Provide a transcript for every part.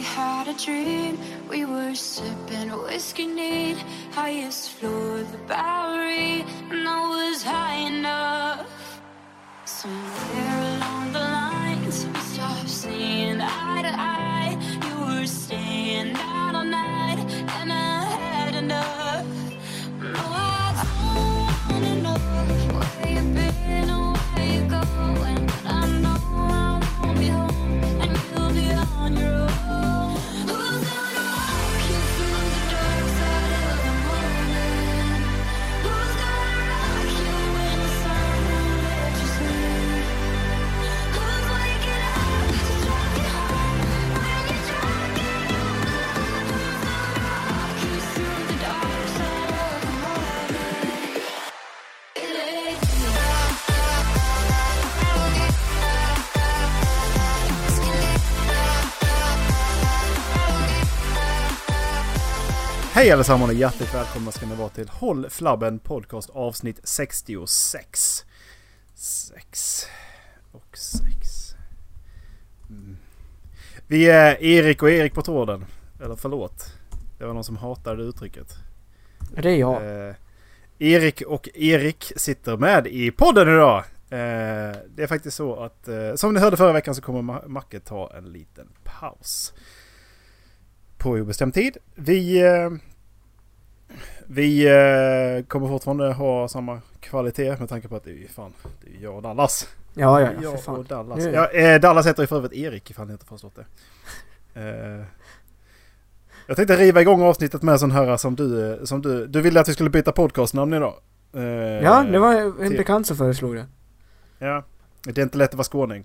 we had a dream. We were sipping whiskey neat, highest floor of the Bowery, and I was high enough. Somewhere Hej allesammans och hjärtligt välkomna ska ni vara till Håll Flabben Podcast avsnitt 66. 6 och 6. Mm. Vi är Erik och Erik på tråden. Eller förlåt. Det var någon som hatade uttrycket. Det är jag. Eh, Erik och Erik sitter med i podden idag. Eh, det är faktiskt så att eh, som ni hörde förra veckan så kommer Ma- Macke ta en liten paus. På obestämd tid. Vi, eh, vi eh, kommer fortfarande ha samma kvalitet med tanke på att det är fan, det är jag och Dallas. Ja, ja, ja, jag och fan. Dallas. Nu- Ja, eh, Dallas heter ju för övrigt Erik ifall ni inte förstått det. Eh, jag tänkte riva igång avsnittet med sån här som du, eh, som du, du ville att vi skulle byta podcastnamn idag. Eh, Ja, det var en till- bekant som föreslog det. Ja, det är inte lätt att vara skåning.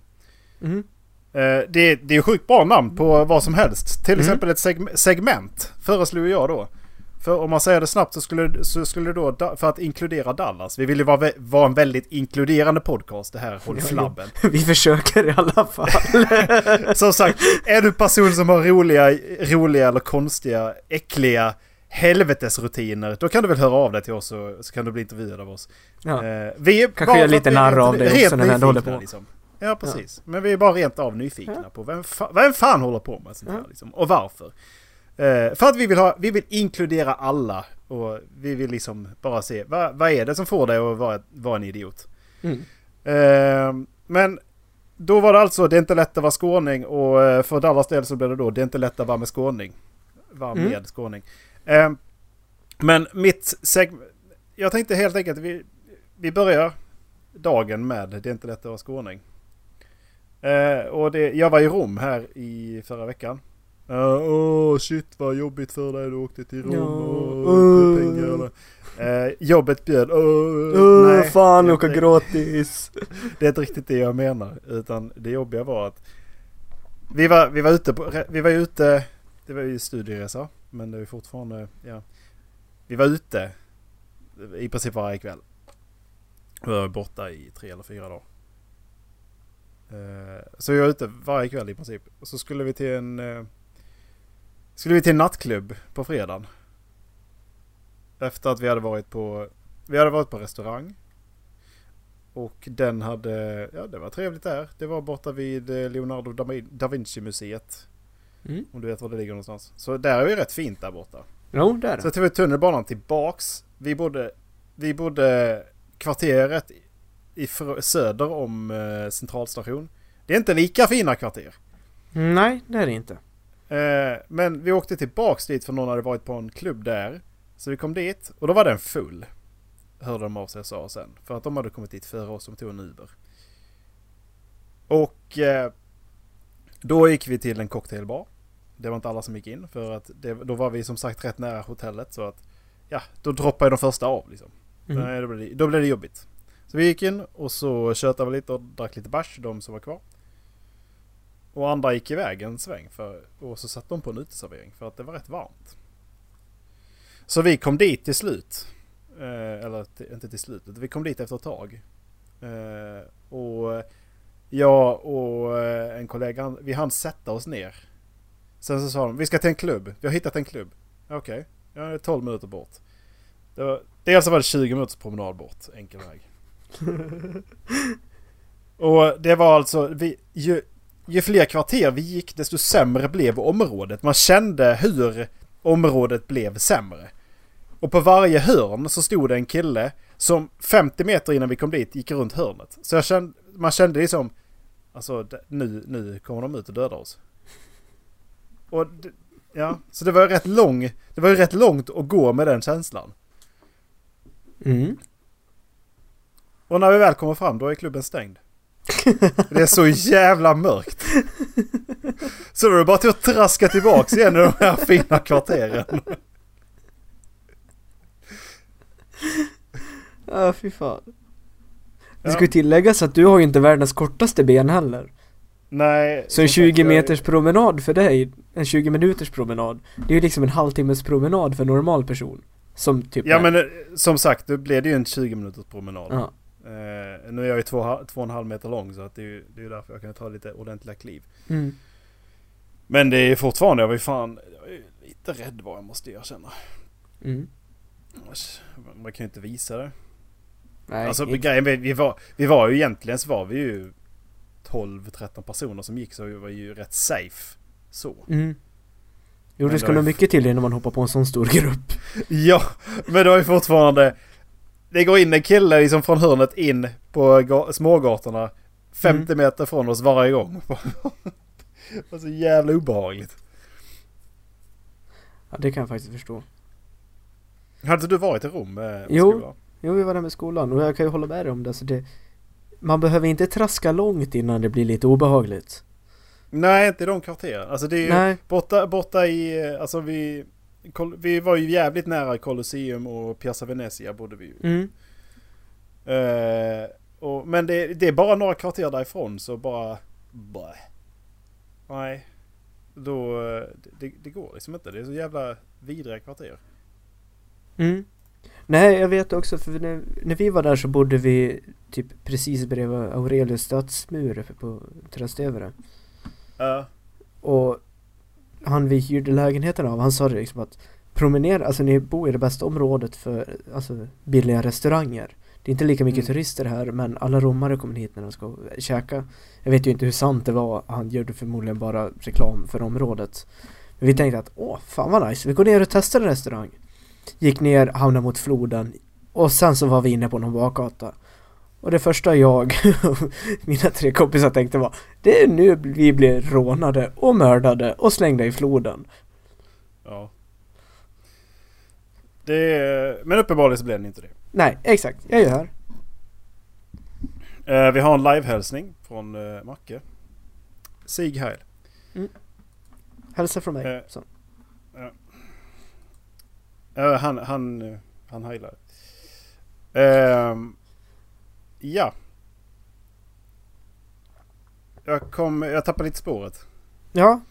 Eh, det, det är ju sjukt bra namn på vad som helst. Till Mm. exempel ett seg- segment föreslog jag då. För om man säger det snabbt så skulle, så skulle då, för att inkludera Dallas. Vi vill ju vara, vara en väldigt inkluderande podcast det här Håll Ja, Flabben. Vi försöker i alla fall. Som sagt, är du person som har roliga, roliga eller konstiga, äckliga helvetesrutiner, då kan du väl höra av dig till oss så, så kan du bli intervjuad av oss. Ja. Eh, vi är Kanske bara gör lite narr av dig också när ändå håller på. Liksom. Ja, precis. Men vi är bara rent av nyfikna på vem, fa- vem fan håller på med sånt här Ja. liksom, och varför. Eh, för att vi vill, ha, vi vill inkludera alla och vi vill liksom bara se vad, vad är det som får dig att vara, vara en idiot. Mm. Eh, men då var det alltså, det är inte lätt att vara skåning och eh, för Dallas del så blev det då, det är inte lätt att vara med skåning. Vara Mm. med skåning. Eh, men mitt segment, jag tänkte helt enkelt vi, vi börjar dagen med det är inte lätt att vara skåning. Eh, och det, jag var i Rom här i förra veckan. Åh shit vad jobbigt för dig du åkte till Rom. Ja. Åh, Uh. pengar, eller- Eh, jobbet bjöd. Åh, Uh, nej, fan, åka gratis. det är inte riktigt det jag menar. Utan det jobbiga var att vi var, vi var ute på, vi var ute, det var ju studieresa. Men det är fortfarande, ja. Vi var ute i princip varje kväll. Vi var borta i tre eller fyra dagar. Eh, Så vi var ute varje kväll i princip. Och så skulle vi till en, eh, skulle vi till nattklubb på fredagen. Efter att vi hade varit på, vi hade varit på restaurang. Och den hade, ja det var trevligt där. Det var borta vid eh, Leonardo da Vin- da Vinci-museet. Mm. Om du vet var det ligger någonstans. Så där är ju rätt fint där borta. Jo, det är Så tog vi tunnelbanan tillbaks. Vi bodde, vi bodde kvarteret i söder om eh, centralstation. Det är inte lika fina kvarter. Nej, det är det inte. Eh, men vi åkte tillbaks dit för någon hade varit på en klubb där. Så vi kom dit och då var den full. Hörde de av sig och sa sen. För att de hade kommit dit före oss som tog en Uber. Och eh, då gick vi till en cocktailbar. Det var inte alla som gick in för att det, då var vi som sagt rätt nära hotellet så att ja, då droppade de första av liksom. Mm. Nej, då, blev det, då blev det jobbigt. Så vi gick in och så tjötade vi lite och drack lite bärs, de som var kvar. Och andra gick iväg en sväng för, och så satt de på en uteservering för att det var rätt varmt. Så vi kom dit till slut. Eh, eller inte till slut, utan vi kom dit efter ett tag. Eh, och jag och eh, en kollega, vi hann sätta oss ner. Sen så sa de, vi ska till en klubb. Vi har hittat en klubb. Okej, ja, det är 12 minuter bort. Det var, dels var det 20 minuters promenad bort, enkel väg. och det var alltså, vi, ju, ju fler kvarter vi gick desto sämre blev området. Man kände hur området blev sämre. Och på varje hörn så stod det en kille som 50 meter innan vi kom dit gick runt hörnet. Så jag kände, man kände liksom, alltså nu, nu kommer de ut och dödar oss. Och d- ja, så det var ju rätt lång, det var ju rätt långt att gå med den känslan. Mm. Och när vi väl kommer fram då är klubben stängd. Det är så jävla mörkt. Så då är det bara till att traska tillbaks igen i de här fina kvarteren. Ja, fy fan. Det ska ju tilläggas att du har ju inte världens kortaste ben heller. Nej. Så en som sagt, 20 jag- meters promenad för dig, en 20 minuters promenad, det är ju liksom en halvtimmes promenad för en normal person. Som typ Ja mig. men eh, som sagt, då blev det ju en 20 minuters promenad. Ja. Eh, nu är jag ju två, två och en halv meter lång så att det är ju det är därför jag kan ta lite ordentliga kliv. Mm. Men det är fortfarande, jag var ju fan jag är lite rädd vad jag måste erkänna. Mm. Man kan ju inte visa det. Nej, alltså inte. grejen vi, var, vi var ju egentligen så var vi ju 12-13 personer som gick så vi var ju rätt safe. Så. Mm. Jo, Men det ska är- nog mycket till innan man hoppar på en sån stor grupp. Ja, men det var ju fortfarande... Det går in en kille liksom från hörnet in på ga- smågatorna 50 Mm. meter från oss varje gång. Det var så jävla obehagligt. Ja, det kan jag faktiskt förstå. Hade inte du varit i Rom med Jo. skolan? Jo, vi var där med skolan och jag kan ju hålla med dig om det. Så det man behöver inte traska långt innan det blir lite obehagligt. Nej, inte i de kvarteren. Alltså det är ju borta, borta i... eh, Alltså vi... Vi var ju jävligt nära Colosseum och Piazza Venezia bodde vi ju. Mm. Eh, och, men det, det är bara några kvarter därifrån så bara... Bleh. Nej. Då... eh, Det, det går liksom inte. Det är så jävla vidriga kvarter. Mm. Nej, jag vet också för när, när vi var där så bodde vi typ precis bredvid Aurelius stadsmur uppe på Trastevere. Ja. Och han vi hyrde lägenheten av, han sa det liksom att promenera, alltså ni bor i det bästa området för alltså, billiga restauranger. Det är inte lika mycket Mm. turister här men alla romare kommer hit när de ska käka. Jag vet ju inte hur sant det var, han gjorde förmodligen bara reklam för området. Men vi tänkte att åh, fan vad nice, vi går ner och testar en restaurang. Gick ner, hamnade mot floden och sen så var vi inne på någon bakgata. Och det första jag och mina tre kompisar tänkte var Det är nu vi blir rånade och mördade och slängda i floden. Ja. Det, men uppenbarligen så blev det inte det. Nej, exakt. Jag är här. Eh, vi har en livehälsning från uh, Macke. Sig Heil. Hälsa från mig. Eh. Så. Eh, han, han, eh, han heilar. Ja. Jag kom, jag tappade lite spåret. Ja.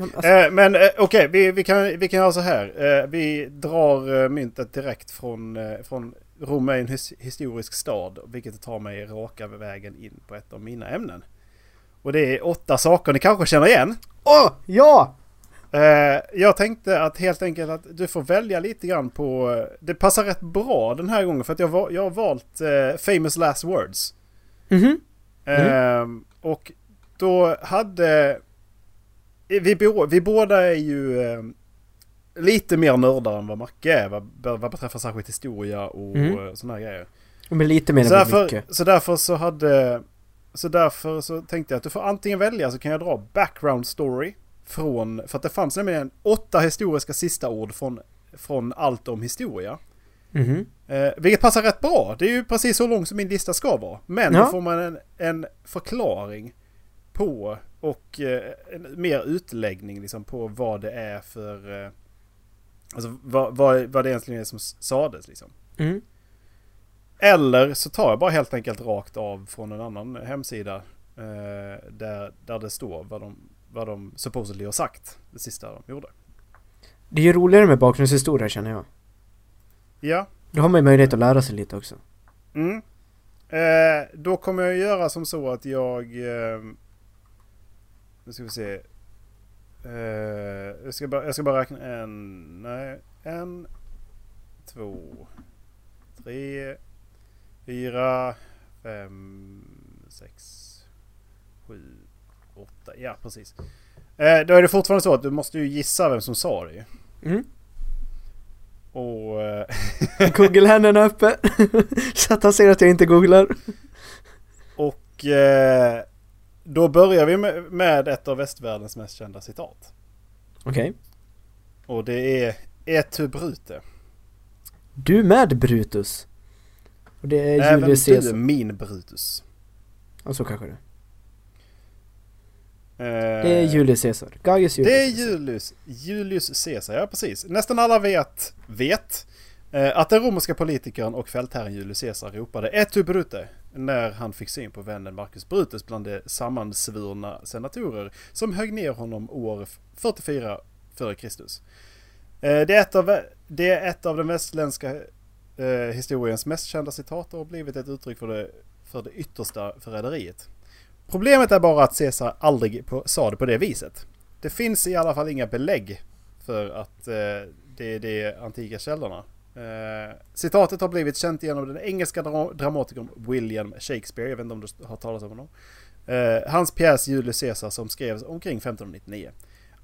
Alltså, Eh, men eh, okej, vi, vi, kan, vi kan göra så här. Eh, vi drar eh, myntet direkt från, eh, från Rom är en his, historisk stad. Vilket tar mig raka vägen in på ett av mina ämnen. Och det är åtta saker ni kanske känner igen. Åh! ja! Eh, jag tänkte att helt enkelt att du får välja lite grann på... eh, Det passar rätt bra den här gången för att jag, jag har valt eh, famous last words. Mhm. Eh, och då hade... Vi, vi båda är ju lite mer nördar än vad Macke är vad, vad beträffar särskilt historia och Mm. mm. sådana här grejer. Men lite mer Så än därför, mycket. så därför så hade... Så därför så tänkte jag att du får antingen välja så kan jag dra background story från... För att det fanns nämligen åtta historiska sista ord från, från allt om historia. Mhm. Eh, vilket passar rätt bra. Det är ju precis så lång som min lista ska vara. Men Ja. då får man en, en förklaring på och eh, mer utläggning liksom på vad det är för... Eh, alltså vad, vad, vad det egentligen är som sades liksom. Mm. Eller så tar jag bara helt enkelt rakt av från en annan hemsida. Eh, där, där det står vad de, vad de supposedly har sagt. Det sista de gjorde. Det är ju roligare med bakgrundshistoria känner jag. Ja. Då har man ju möjlighet att lära sig lite också. Mm. Eh, då kommer jag göra som så att jag... Eh, nu ska vi se. Eh, jag, ska bara, jag ska bara räkna en... Nej. En. Två. Tre. Fyra. Fem. Sex. Sju. 8. Ja, precis. Eh, då är det fortfarande så att du måste ju gissa vem som sa det ju. Mm. Och... Eh, Google-händerna uppe. så att han ser att jag inte googlar. och eh, då börjar vi med, med ett av västvärldens mest kända citat. Okej. Och det är Etu Brute. Du med Brutus. Och det är Även Julius du Caesar. min Brutus. Ja, så kanske det. Eh, Det är Julius Caesar. Gaius Julius Det är. Julius, Julius Caesar, ja precis. Nästan alla vet, vet eh, att den romerska politikern och fältherren Julius Caesar ropade Etu Brute när han fick syn på vännen Marcus Brutus bland de sammansvurna senatorer som högg ner honom år 44 f.Kr. Eh, det, är ett av, det är ett av den västländska historiens mest kända citat och har blivit ett uttryck för det, för det yttersta förräderiet. Problemet är bara att Caesar aldrig på, sa det på det viset. Det finns i alla fall inga belägg för att eh, det är de antika källorna. Eh, citatet har blivit känt genom den engelska dra dramatikern William Shakespeare, jag vet inte om du har talat om honom. Eh, hans pjäs Julius Caesar som skrevs omkring 1599.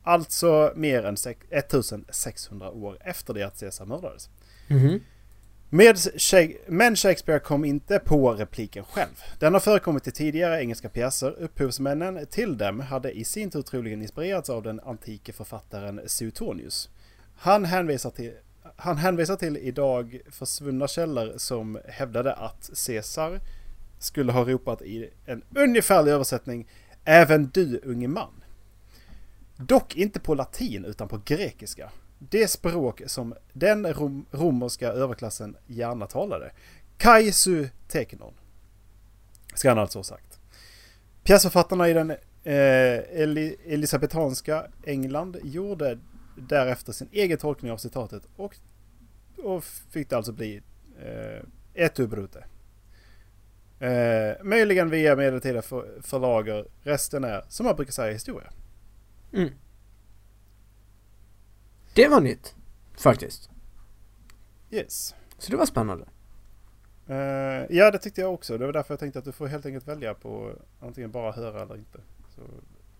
Alltså mer än 1600 år efter det att Caesar mördades. Mhm. Med men Shakespeare kom inte på repliken själv. Den har förekommit i tidigare engelska pjäser. Upphovsmännen till dem hade i sin tur troligen inspirerats av den antike författaren Suetonius. Han hänvisar till, han hänvisar till idag försvunna källor som hävdade att Caesar skulle ha ropat i en ungefärlig översättning Även du unge man. Dock inte på latin utan på grekiska. Det språk som den rom romerska överklassen gärna talade. Kaisu teknon. Ska han alltså ha sagt. Pjäsförfattarna i den eh, Eli elisabetanska England gjorde därefter sin egen tolkning av citatet och, och fick det alltså bli eh, etu. Eh, möjligen via medeltida för, förlager. Resten är, som man brukar säga, historia. Mm. Det var nytt. Faktiskt. Yes. Så det var spännande. Eh, ja, det tyckte jag också. Det var därför jag tänkte att du får helt enkelt välja på antingen bara höra eller inte. Så,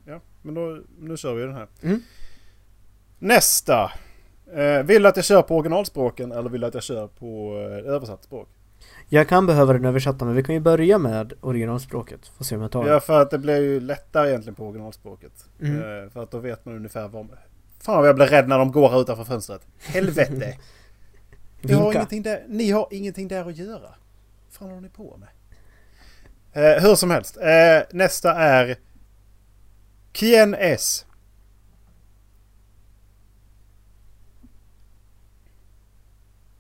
ja, men då, nu kör vi den här. Mm. Nästa. Eh, vill du att jag kör på originalspråken eller vill du att jag kör på eh, översatt språk? Jag kan behöva den översatta men vi kan ju börja med originalspråket. Får se om jag tar Ja, det. för att det blir ju lättare egentligen på originalspråket. Mm. Eh, för att då vet man ungefär vad... Fan vad jag blir rädd när de går här utanför fönstret. Helvete! Vi har ingenting där, ni har ingenting där att göra. Vad fan håller ni på med? Eh, hur som helst. Eh, nästa är... Kien S.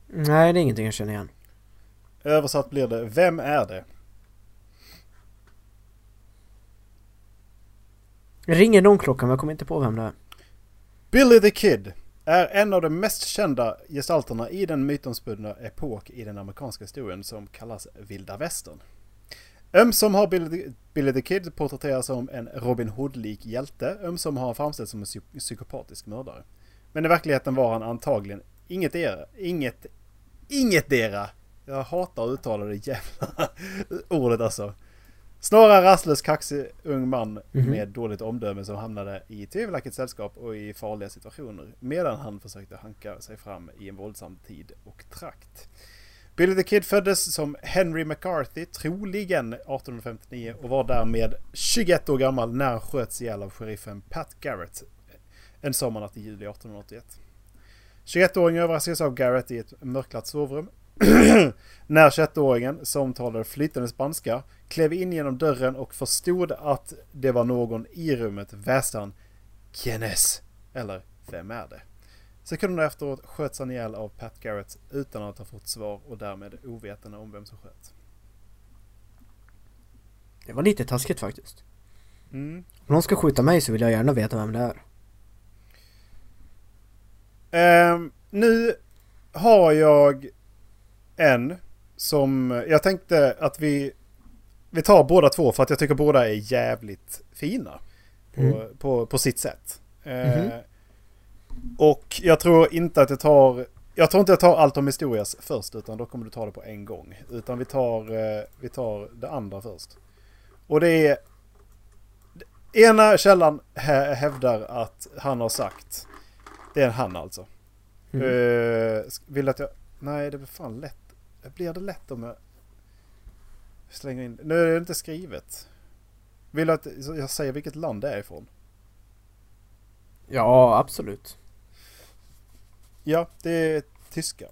Nej, det är ingenting jag känner igen. Översatt blir det Vem är det? Ringer någon klockan men jag kommer inte på vem det är. Billy the Kid är en av de mest kända gestalterna i den mytomspunna epok i den amerikanska historien som kallas vilda västern. Ömsom har Billy the, Billy the Kid porträtterats som en Robin Hood-lik hjälte, ömsom har han framställts som en psy- psykopatisk mördare. Men i verkligheten var han antagligen inget era, inget, inget era. Jag hatar att uttala det jävla ordet alltså. Snarare rastlös, kaxig ung man Mhm. med dåligt omdöme som hamnade i tvivelaktigt sällskap och i farliga situationer medan han försökte hanka sig fram i en våldsam tid och trakt. Billy the Kid föddes som Henry McCarthy, troligen 1859 och var därmed 21 år gammal när han sköts ihjäl av sheriffen Pat Garrett en sommarnatt i juli 1881. 21-åringen överraskades av Garrett i ett mörklat sovrum. När 21-åringen, som talade flytande spanska, klev in genom dörren och förstod att det var någon i rummet väste han Quien es? Eller Vem är det? Sekunder efteråt sköts han ihjäl av Pat Garrett utan att ha fått svar och därmed ovetande om vem som sköt. Det var lite taskigt faktiskt. Mm. Om någon ska skjuta mig så vill jag gärna veta vem det är. Ehm, nu har jag en som jag tänkte att vi, vi tar båda två för att jag tycker båda är jävligt fina. På, Mm. på, på sitt sätt. Ehm, Mhm. Och jag tror inte att jag tar jag tror inte jag tar allt om historias först utan då kommer du ta det på en gång. Utan vi tar, eh, vi tar det andra först. Och det är... ena källan hä hävdar att han har sagt. Det är en han alltså. Mm. Uh, vill att jag... Nej, det blir fan lätt. Blir det lätt om jag slänger in... Nu är det inte skrivet. Vill du att jag säger vilket land det är ifrån? Ja, absolut. Ja, det är tyska.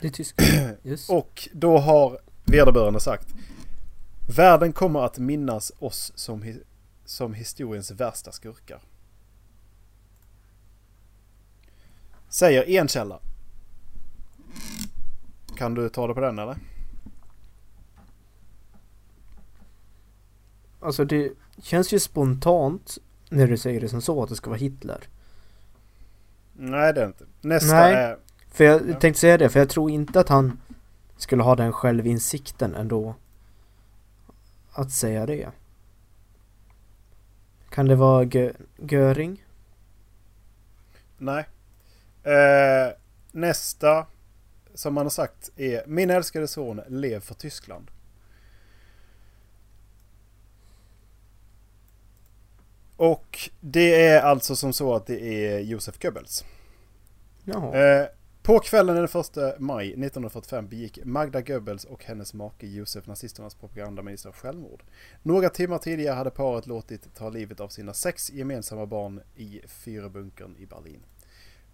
Det är tyska. Just. Och då har vederbörande sagt. Världen kommer att minnas oss som, hi som historiens värsta skurkar. Säger en källa. Kan du ta det på den eller? Alltså det känns ju spontant när du säger det som så att det ska vara Hitler. Nej det är inte. Nästa Nej. är... För jag Ja. tänkte säga det, för jag tror inte att han skulle ha den självinsikten ändå. Att säga det. Kan det vara Gö Göring? Nej. Eh, nästa som han har sagt är Min älskade son, lev för Tyskland. Och det är alltså som så att det är Josef Goebbels. Eh, på kvällen den 1 maj 1945 begick Magda Goebbels och hennes make Josef nazisternas propagandaminister självmord. Några timmar tidigare hade paret låtit ta livet av sina sex gemensamma barn i Führerbunkern i Berlin.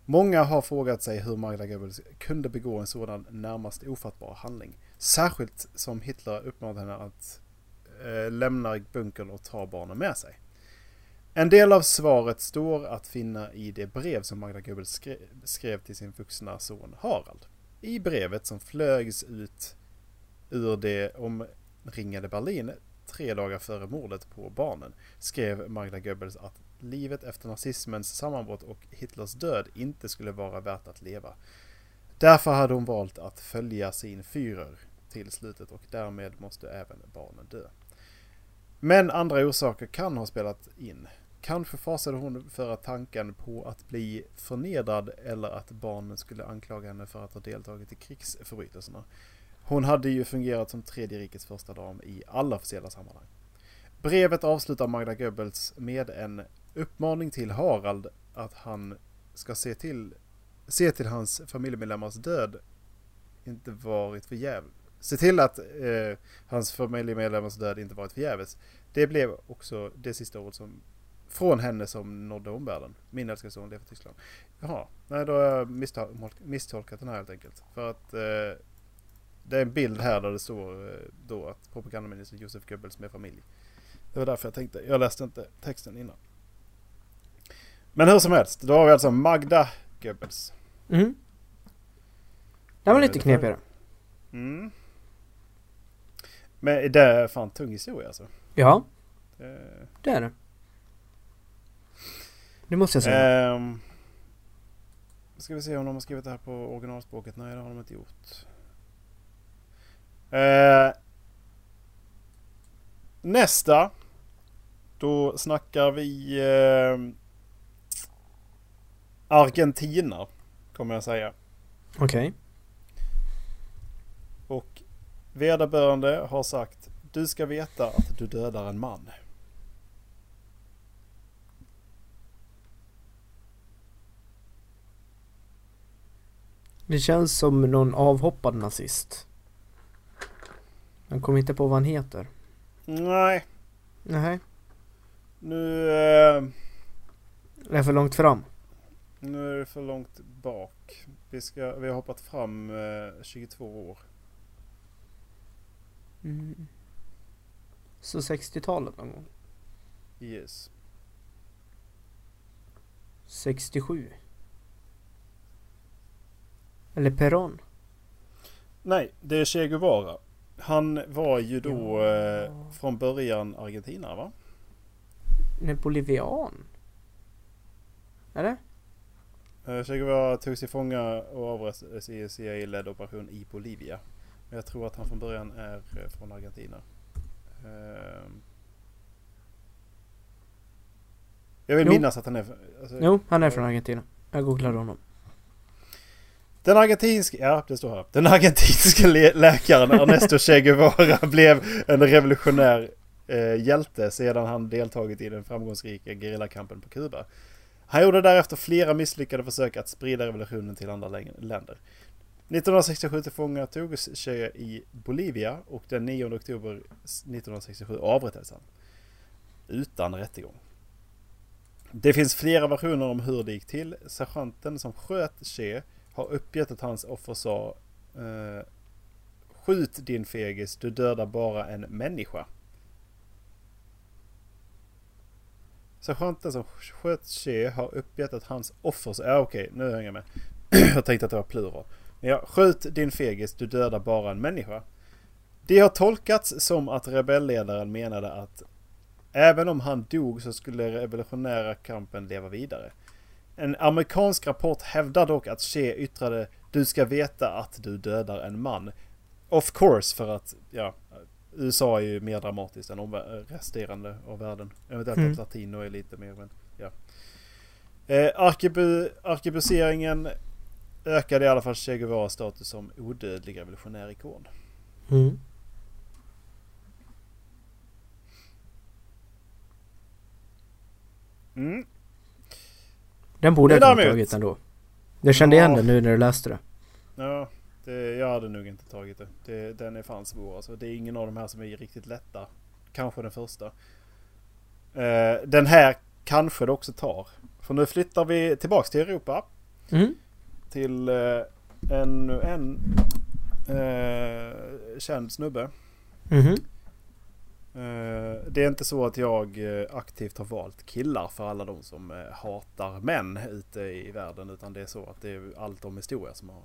Många har frågat sig hur Magda Goebbels kunde begå en sådan närmast ofattbar handling. Särskilt som Hitler uppmanade henne att eh, lämna bunkern och ta barnen med sig. En del av svaret står att finna i det brev som Magda Goebbels skrev, skrev till sin vuxna son Harald. I brevet som flögs ut ur det omringade Berlin tre dagar före mordet på barnen skrev Magda Goebbels att livet efter nazismens sammanbrott och Hitlers död inte skulle vara värt att leva. Därför hade hon valt att följa sin Führer till slutet och därmed måste även barnen dö. Men andra orsaker kan ha spelat in. Kanske fasade hon för att tanken på att bli förnedrad eller att barnen skulle anklaga henne för att ha deltagit i krigsförbrytelserna. Hon hade ju fungerat som tredje rikets första dam i alla officiella sammanhang. Brevet avslutar Magda Goebbels med en uppmaning till Harald att han ska se till, se till hans familjemedlemmars död inte varit förgäves. Se till att eh, hans familjemedlemmars död inte varit förgäves. Det blev också det sista ordet som från henne som nådde omvärlden. Min älskade son lever i Tyskland. Jaha, nej då har jag misstol- misstolkat den här helt enkelt. För att eh, det är en bild här där det står eh, då att propagandaminister Josef Goebbels med familj. Det var därför jag tänkte, jag läste inte texten innan. Men hur som helst, då har vi alltså Magda Goebbels. Mm. Det var lite knepigare. Mm. Men det är fan tung historia alltså. Ja, Det... det är det. Det måste jag säga. Ehm, ska vi se om de har skrivit det här på originalspråket. Nej, det har de inte gjort. Eh, nästa. Då snackar vi eh, Argentina. Kommer jag säga. Okej. Och vederbörande har sagt Du ska veta att du dödar en man. Det känns som någon avhoppad nazist. Jag kommer inte på vad han heter. Nej, Nej, nu, eh, är för långt fram. Nu är det för långt bak. Vi, ska, vi har hoppat fram eh, 22 år. Mm. Så 60-talet någon gång? Yes. 67? Eller Peron? Nej, det är Che Guevara. Han var ju då Ja. eh, från början argentinare va? Nej, bolivian? Eller? Eh, che Guevara togs till fånga och avrättades i en CIA-ledd operation i Bolivia. Men jag tror att han från början är eh, från Argentina. Ehm. jag vill Jo. minnas att han är... Alltså, Jo, han är från Argentina. Jag googlade honom. Den argentinska, ja det står här. Den argentinska läkaren Ernesto Che Guevara blev en revolutionär eh, hjälte sedan han deltagit i den framgångsrika gerillakampen på Kuba. Han gjorde därefter flera misslyckade försök att sprida revolutionen till andra länder. 1967 tillfångatogs Che i Bolivia och den 9 oktober 1967 avrättades han. Utan rättegång. Det finns flera versioner om hur det gick till. Sergeanten som sköt Che har uppgett att hans offer sa eh, Skjut din fegis, du dödar bara en människa. Sergeanten som sköt Che har uppgett att hans offers Ja okej, nu hänger jag med. jag tänkte att det var plural. Ja, skjut din fegis, du dödar bara en människa. Det har tolkats som att rebellledaren menade att även om han dog så skulle revolutionära kampen leva vidare. En amerikansk rapport hävdar dock att Che yttrade Du ska veta att du dödar en man. Of course för att, ja, USA är ju mer dramatiskt än resterande av världen. Eventuellt mm. att latino är lite mer, men ja. Eh, arkebu arkebuseringen ökade i alla fall Che Guevaras status som odödlig revolutionär ikon. Mm. Mm. Den borde jag ha tagit ändå. Jag kände ja. igen den nu när du läste det. Ja, det, jag hade nog inte tagit det. det. Den är fan svår alltså. Det är ingen av de här som är riktigt lätta. Kanske den första. Uh, den här kanske det också tar. För nu flyttar vi tillbaks till Europa. Mm. Till uh, en, en uh, känd snubbe. Mm. Det är inte så att jag aktivt har valt killar för alla de som hatar män ute i världen. Utan det är så att det är allt om historia som har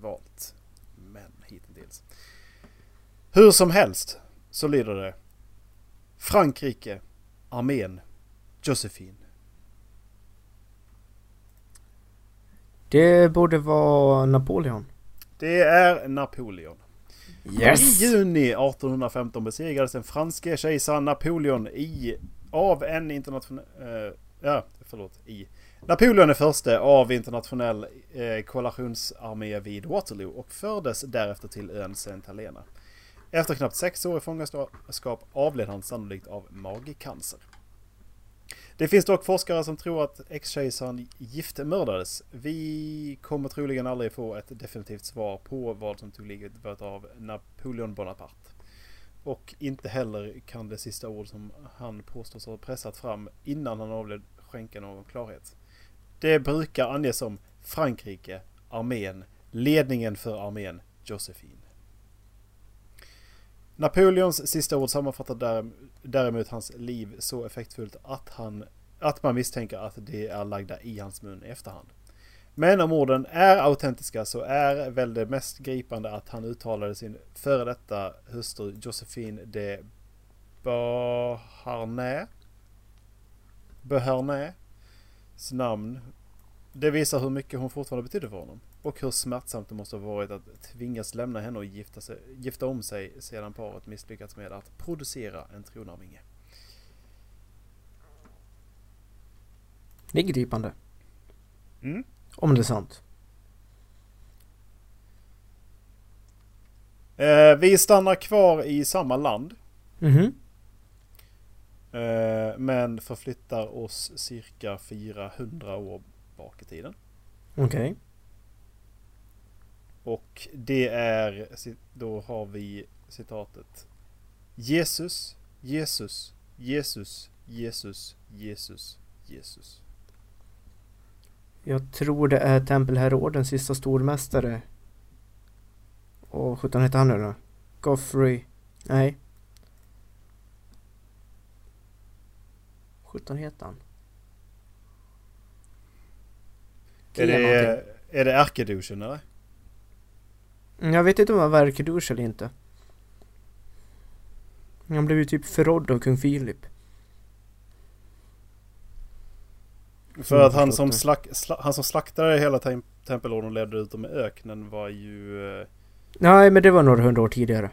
valt män hittills. Hur som helst så lyder det Frankrike, armén, Josephine. Det borde vara Napoleon. Det är Napoleon. Yes. I juni 1815 besegrades den franske kejsaren Napoleon i, av en internationell... Uh, ja, förlåt. I Napoleon är förste av internationell eh, koalitionsarmé vid Waterloo och fördes därefter till ön Saint Helena. Efter knappt sex år i fångenskap avled han sannolikt av magcancer. Det finns dock forskare som tror att ex-kejsaren giftmördades. Vi kommer troligen aldrig få ett definitivt svar på vad som tog livet av Napoleon Bonaparte. Och inte heller kan det sista ord som han påstås ha pressat fram innan han avled skänka någon klarhet. Det brukar anges som Frankrike, armén, ledningen för armén, Josefin. Napoleons sista ord sammanfattar däremot hans liv så effektfullt att, han, att man misstänker att det är lagda i hans mun i efterhand. Men om orden är autentiska så är väl det mest gripande att han uttalade sin före detta hustru Josephine de Beauharnais Beauharnais namn. Det visar hur mycket hon fortfarande betydde för honom. Och hur smärtsamt det måste ha varit att tvingas lämna henne och gifta, sig, gifta om sig sedan paret misslyckats med att producera en tronarvinge. Det är gripande. Mm. Om det är sant. Eh, vi stannar kvar i samma land. Mm Eh, men förflyttar oss cirka 400 år bak i tiden. Okej. Okay. Och det är, då har vi citatet Jesus, Jesus, Jesus, Jesus, Jesus, Jesus. Jag tror det är Tempel Herod, sista stormästare. Och 17 heter han nu då? Goffrey? Nej. 17 heter han? Är det, är det ärkeduschen eller? Mm, jag vet inte om han var ärkedusch eller inte. Han blev ju typ förrådd av kung Filip. För att han som, slack, sla, han som slaktade hela tem tempelorden och ledde ut dem i öknen var ju... Eh... Nej men det var några hundra år tidigare.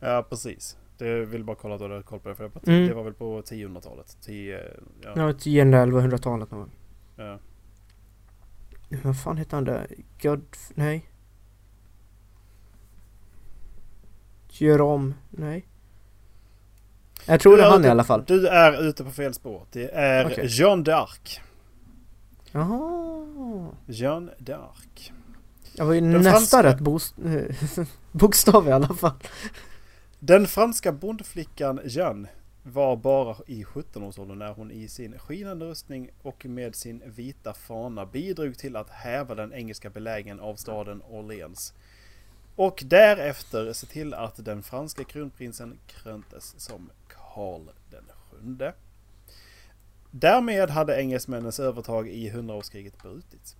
Ja precis. Det vill bara kolla att du hade koll på det. För mm. det var väl på 1000-talet? 10... Ja, ja 1000-1100-talet någon Ja. Vad fan heter han där? God... Nej. Gör om? Nej. Jag tror Du det är han i ute- alla fall. Du är ute på fel spår. Det är Okej. Jeanne d'Arc. Jaha. Jeanne d'Arc. Jag var ju Den nästan franska- rätt bokstav i alla fall. Den franska bondflickan Jeanne var bara i 17-årsåldern när hon i sin skinande rustning och med sin vita fana bidrog till att häva den engelska belägringen av staden Orleans. Och därefter se till att den franska kronprinsen kröntes som Karl den sjunde. Därmed hade engelsmännens övertag i hundraårskriget brutits.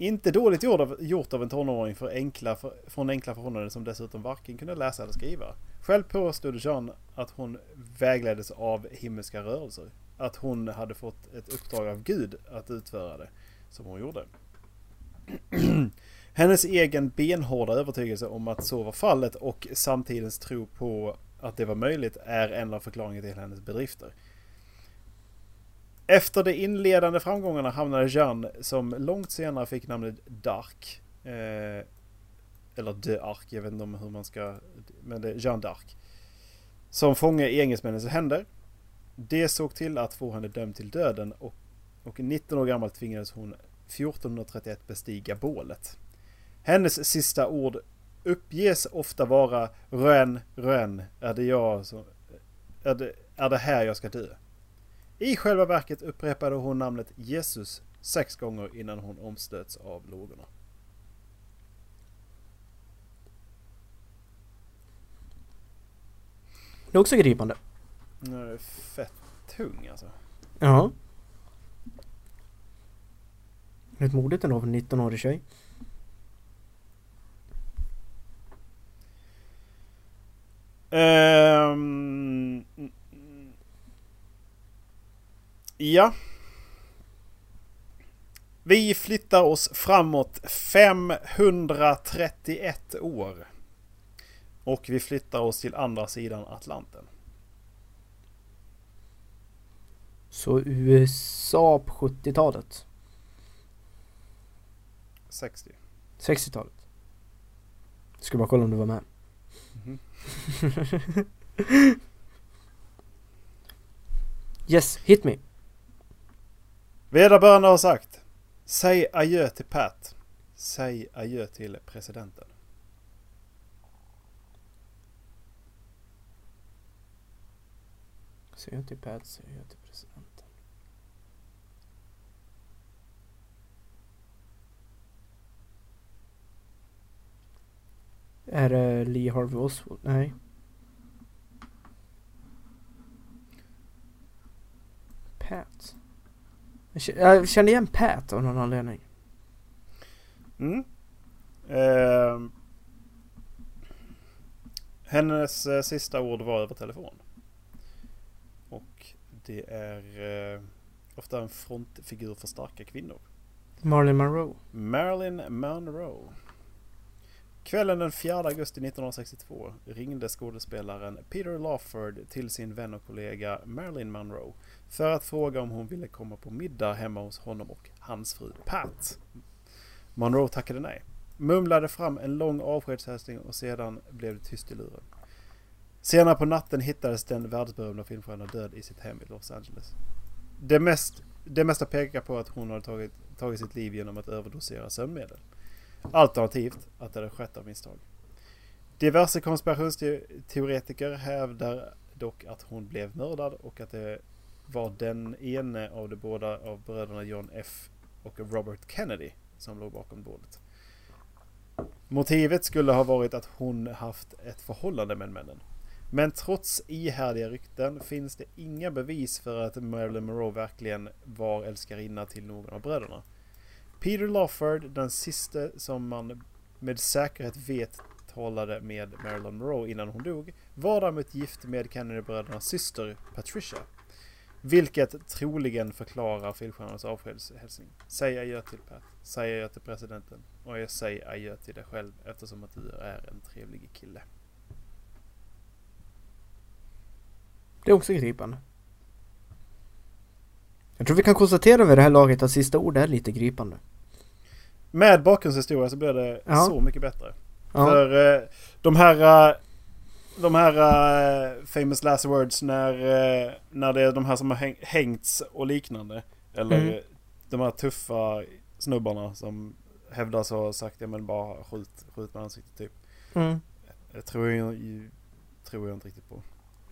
Inte dåligt gjort av, gjort av en tonåring för enkla, för, från enkla förhållanden som dessutom varken kunde läsa eller skriva. Själv påstod Jean att hon vägleddes av himmelska rörelser. Att hon hade fått ett uppdrag av Gud att utföra det, som hon gjorde. Hennes egen benhårda övertygelse om att så var fallet och samtidens tro på att det var möjligt är en av förklaringarna till hennes bedrifter. Efter de inledande framgångarna hamnade Jeanne, som långt senare fick namnet Dark, eh, eller De Ark, jag vet inte om hur man ska, men det är Jeanne d'Arc. Som fånge i engelsmännens händer. Det såg till att få henne dömd till döden och, och 19 år gammal tvingades hon 1431 bestiga bålet. Hennes sista ord uppges ofta vara Rön, rön, är det jag som... Är det, är det här jag ska dö? I själva verket upprepade hon namnet Jesus sex gånger innan hon omstöts av lågorna. Det är också gripande. Den är fett tung alltså. Ja. Rätt modigt ändå för en 19-årig tjej. Mm. Ja. Vi flyttar oss framåt 531 år. Och vi flyttar oss till andra sidan Atlanten. Så USA på 70-talet. 60. 60-talet. Ska bara kolla om du var med. Mhm. Yes, hit me. Vederbörande har sagt. Säg adjö till Pat. Säg adjö till presidenten. Säg adjö till Pat, Säg adjö till presidenten. Är det Lee Harvey Oswald? Nej. Pat. Jag kä- Jag känner igen Pat av någon anledning. Mm. Ehm. hennes eh, sista ord var över telefon. Och det är eh, ofta en frontfigur för starka kvinnor. Marilyn Monroe. Marilyn Monroe. Kvällen den 4 augusti 1962 ringde skådespelaren Peter Lawford till sin vän och kollega Marilyn Monroe för att fråga om hon ville komma på middag hemma hos honom och hans fru Pat. Monroe tackade nej, mumlade fram en lång avskedshälsning och sedan blev det tyst i luren. Senare på natten hittades den världsberömda filmstjärnan död i sitt hem i Los Angeles. Det, mest, det mesta pekar på att hon hade tagit, tagit sitt liv genom att överdosera sömnmedel. Alternativt att det hade skett av misstag. Diverse konspirationsteoretiker hävdar dock att hon blev mördad och att det var den ene av de båda av bröderna John F och Robert Kennedy som låg bakom dådet. Motivet skulle ha varit att hon haft ett förhållande med männen. Men trots ihärdiga rykten finns det inga bevis för att Marilyn Monroe verkligen var älskarinna till någon av bröderna. Peter Lawford, den sista som man med säkerhet vet talade med Marilyn Monroe innan hon dog, var däremot gift med Kennedy-brödernas syster Patricia. Vilket troligen förklarar filmstjärnans avskedshälsning. Säg adjö till Pat. Säg adjö till presidenten. Och jag säger adjö till dig själv eftersom att du är en trevlig kille. Det är också gripande. Jag tror vi kan konstatera vid det här laget att sista ordet är lite gripande. Med bakgrundshistoria så blir det Ja. så mycket bättre. Ja, För eh, de här... eh, de här uh, famous last words när, uh, när det är de här som har häng, hängts och liknande. Eller Mm. de här tuffa snubbarna som hävdas ha sagt ja men bara skjut, skjut med ansiktet typ. Mm. Det tror jag, tror jag inte riktigt på.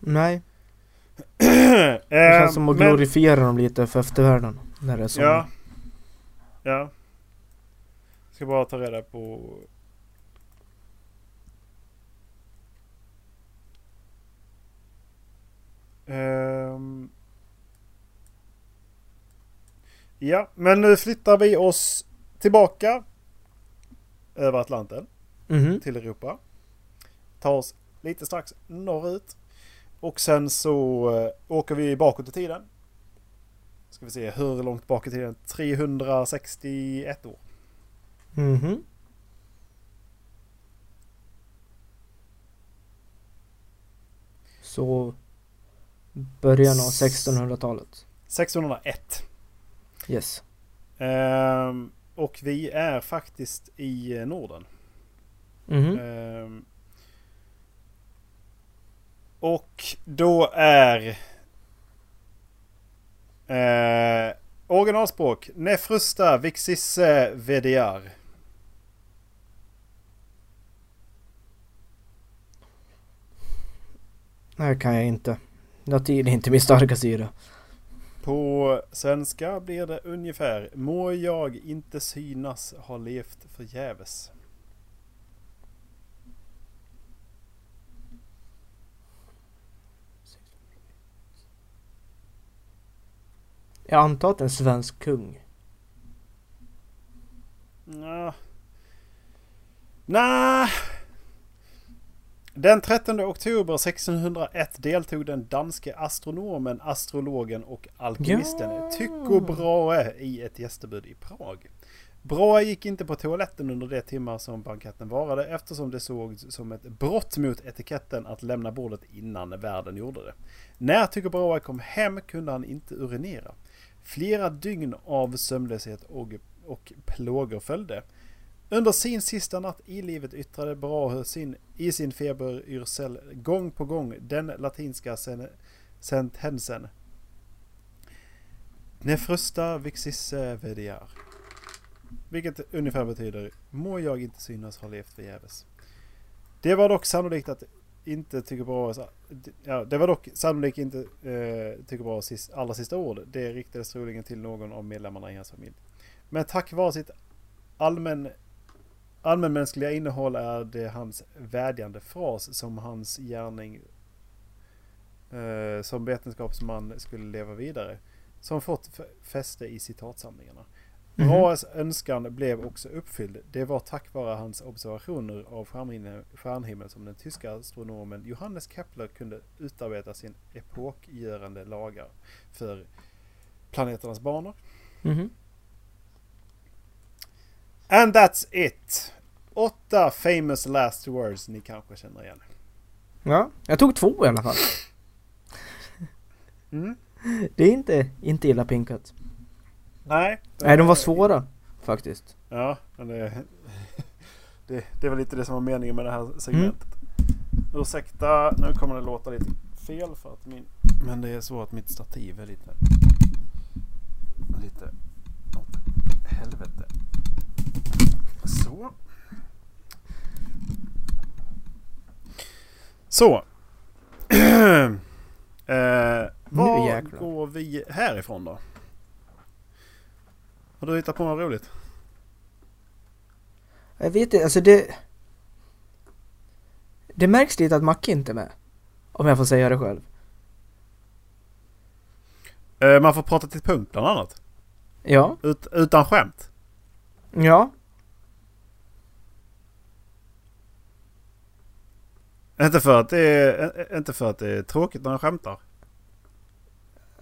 Nej, det känns som att men- glorifiera dem lite för eftervärlden. När det är så. Ja. Ja. Ska bara ta reda på... Ehm. Ja, men nu flyttar vi oss tillbaka över Atlanten Mhm. till Europa. Tar oss lite strax norrut. Och sen så eh, åker vi bakåt i tiden. Ska vi se hur långt bak i tiden? 361 år. Mhm. Så början av 1600-talet. 601. Yes. Ehm, och vi är faktiskt i eh, Norden. Mhm. Ehm, och då är eh, originalspråk Nefrusta Vixisse VDR. Här kan jag inte. Latin är inte min starka sida. På svenska blir det ungefär Må jag inte synas ha levt förgäves. Jag antar att en svensk kung. Nja. Nja. Den 13 oktober 1601 deltog den danske astronomen, astrologen och alkemisten Ja. Tycho Brahe i ett gästebud i Prag. Brahe gick inte på toaletten under de timmar som banketten varade eftersom det sågs som ett brott mot etiketten att lämna bordet innan värden gjorde det. När Tycho Brahe kom hem kunde han inte urinera. Flera dygn av sömnlöshet och, och plågor följde. Under sin sista natt i livet yttrade Brahe sin, i sin feberyrsel gång på gång den latinska sen, sentensen Nefrusta vixisse vediar. Vilket ungefär betyder Må jag inte synas ha levt förgäves. Det var dock sannolikt att inte Tycho Brahes... Ja, det var dock sannolikt inte eh, tycker bra sist, allra sista ord. Det riktades troligen till någon av medlemmarna i hans familj. Men tack vare sitt allmän, allmänmänskliga innehåll är det hans vädjande fras som hans gärning eh, som vetenskapsman skulle leva vidare. Som fått fäste i citatsamlingarna. Mhm. Brahes önskan blev också uppfylld. Det var tack vare hans observationer av stjärnhimmel som den tyska astronomen Johannes Kepler kunde utarbeta sin epokgörande lagar för planeternas banor. Mhm. And that's it! Åtta famous last words ni kanske känner igen. Ja, jag tog två i alla fall. Mm. Det är inte, inte illa pinkat. Nej. Nej, de var svåra. Faktiskt. Ja, men det, det, det väl lite det som var meningen med det här segmentet. Ursäkta, nu kommer det låta lite fel för att min... Men det är så att mitt stativ är lite... Lite... Åt helvete. Så. Så. eh, var går vi härifrån då? Har du hittat på något roligt? Jag vet inte, alltså det... Det märks lite att Macke inte är med. Om jag får säga det själv. Eh, man får prata till punkt bland annat. Ja. Ut, utan skämt. Ja. Inte för att det är, inte för att det är tråkigt när jag skämtar.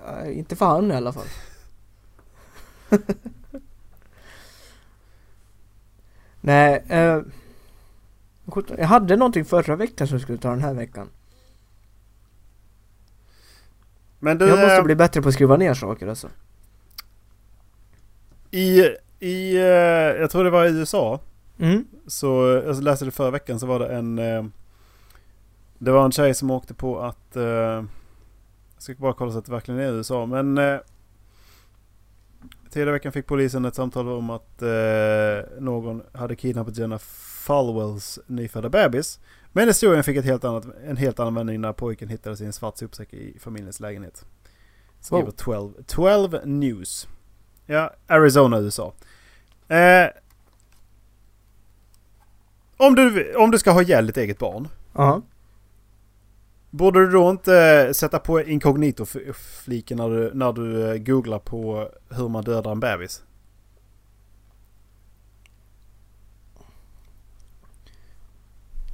Eh, inte för han i alla fall. Nej, eh, jag hade någonting förra veckan som skulle ta den här veckan. Men du, Jag måste eh, bli bättre på att skriva ner saker alltså. i, i, eh, jag tror det var i USA. Mm. Så jag läste det förra veckan så var det en, eh, Det var en tjej som åkte på att... Eh, jag ska bara kolla så att det verkligen är USA. Men... Eh, Tidigare veckan fick polisen ett samtal om att eh, någon hade kidnappat Jenna Falwells nyfödda bebis. Men historien fick ett helt annat, en helt annan vändning när pojken hittades i en svart sopsäck i familjens lägenhet. Skriver Wow. 12, 12 News. Ja, Arizona, USA. Eh, om, du, om du ska ha ihjäl ditt eget barn. Ja. Borde du då inte sätta på inkognito-fliken när du, när du eh, googlar på hur man dödar en bebis?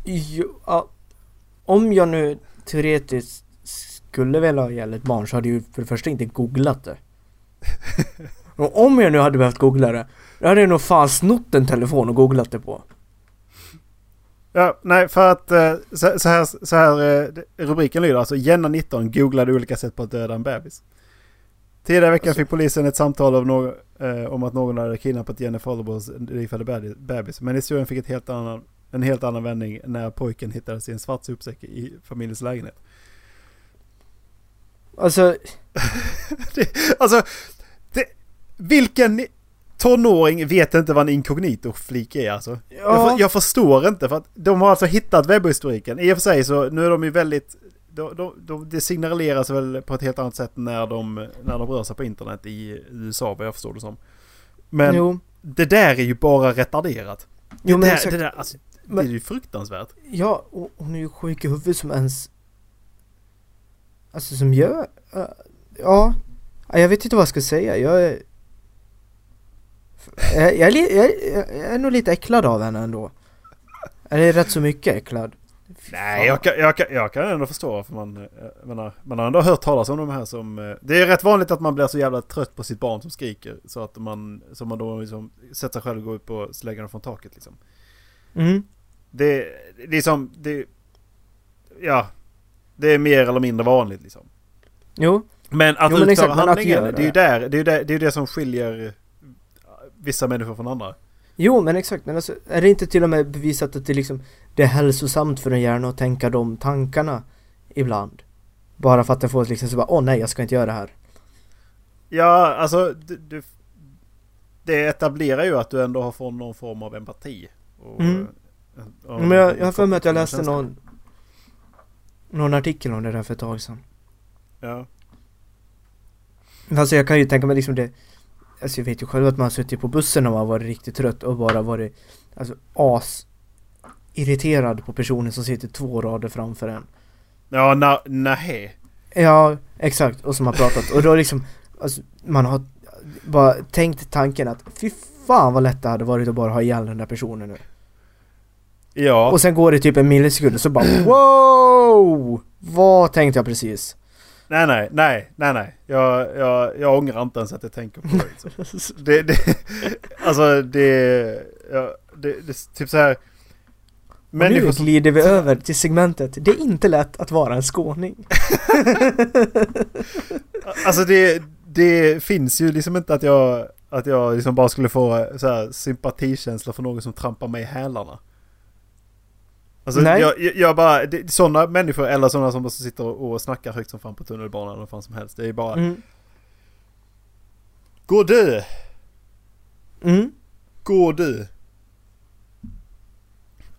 Jo, ja. Om jag nu teoretiskt skulle vilja ha ihjäl ett barn så hade jag ju för det första inte googlat det. Och om jag nu hade behövt googla det, då hade jag nog fan snott en telefon och googlat det på. Ja, nej för att eh, så, så här, så här eh, rubriken lyder alltså Jenna 19 googlade olika sätt på att döda en bebis. Tidigare i veckan Alltså- fick polisen ett samtal av någon, eh, om att någon hade kidnappat Jenny Follows nyfödda bebi- bebis. Men historien fick ett helt annan, en helt annan vändning när pojken hittades i en svart sopsäck i familjens lägenhet. Alltså, det, alltså, det, vilken tonåring vet inte vad en inkognito-flik är alltså? Jag, ja. för, jag förstår inte för att de har alltså hittat webbhistoriken. I och för sig så nu är de ju väldigt... De, de, de, det signaleras väl på ett helt annat sätt när de, när de rör sig på internet i USA vad jag förstår det som. Men jo, det där är ju bara retarderat. jo men det, där, exakt. det, där, alltså, Men- det är ju fruktansvärt. Ja, och hon är ju sjuk i huvudet som ens... Alltså som gör... ja. Ja, Jag vet inte vad jag ska säga. Jag är... Jag, jag, jag, är- jag är nog lite äcklad av henne ändå. Eller rätt så mycket äcklad. Nej, jag kan, jag, kan, jag kan ändå förstå varför man... eh, Jag menar, man har ändå hört talas om de här som... eh, Det är rätt vanligt att man blir så jävla trött på sitt barn som skriker. Så att man, så man då liksom sätter sig själv och går upp och slänger dem från taket liksom. Mm. Det, det är som... Det, ja. Det är mer eller mindre vanligt liksom. Jo, Men att Jo, men utföra exakt, men att handlingen, göra det är ju det. där, det är ju där, det, är det som skiljer eh, vissa människor från andra. jo men exakt. Men alltså, är det inte till och med bevisat att det liksom... Det är hälsosamt för en hjärna att tänka de tankarna ibland? Bara för att den får liksom så bara, åh nej jag ska inte göra det här. Ja, alltså... Du, du, det etablerar ju att du ändå har fått någon form av empati. Och, Mm. eh, och- Men jag, jag har för mig att jag läste någon Någon artikel om det där för ett tag sedan Ja. Alltså jag kan ju tänka mig liksom det Alltså jag vet ju själv att man har suttit på bussen och man varit riktigt trött och bara varit Alltså as Irriterad på personen som sitter två rader framför en Ja, na. Ja, exakt, och som har pratat och då liksom Alltså man har bara tänkt tanken att fy fan vad lätt det hade varit att bara ha ihjäl den där personen nu Ja. Och sen går det typ en millisekund och så bara wow! Vad tänkte jag precis? Nej, nej, nej, nej, nej. Jag, jag, jag ångrar inte ens att jag tänker på det. Liksom. det, det alltså det, ja, det, det, typ så här. Och Människor nu glider vi över till segmentet Det är inte lätt att vara en skåning alltså det, det finns ju liksom inte att jag, att jag liksom bara skulle få så här sympatikänsla för någon som trampar mig i hälarna. Alltså Nej. jag, jag, bara, det, sådana människor eller sådana som bara sitter och, och snackar högt som fan på tunnelbanan eller fan som helst. Det är bara, mm. gå du! Mm. Gå du!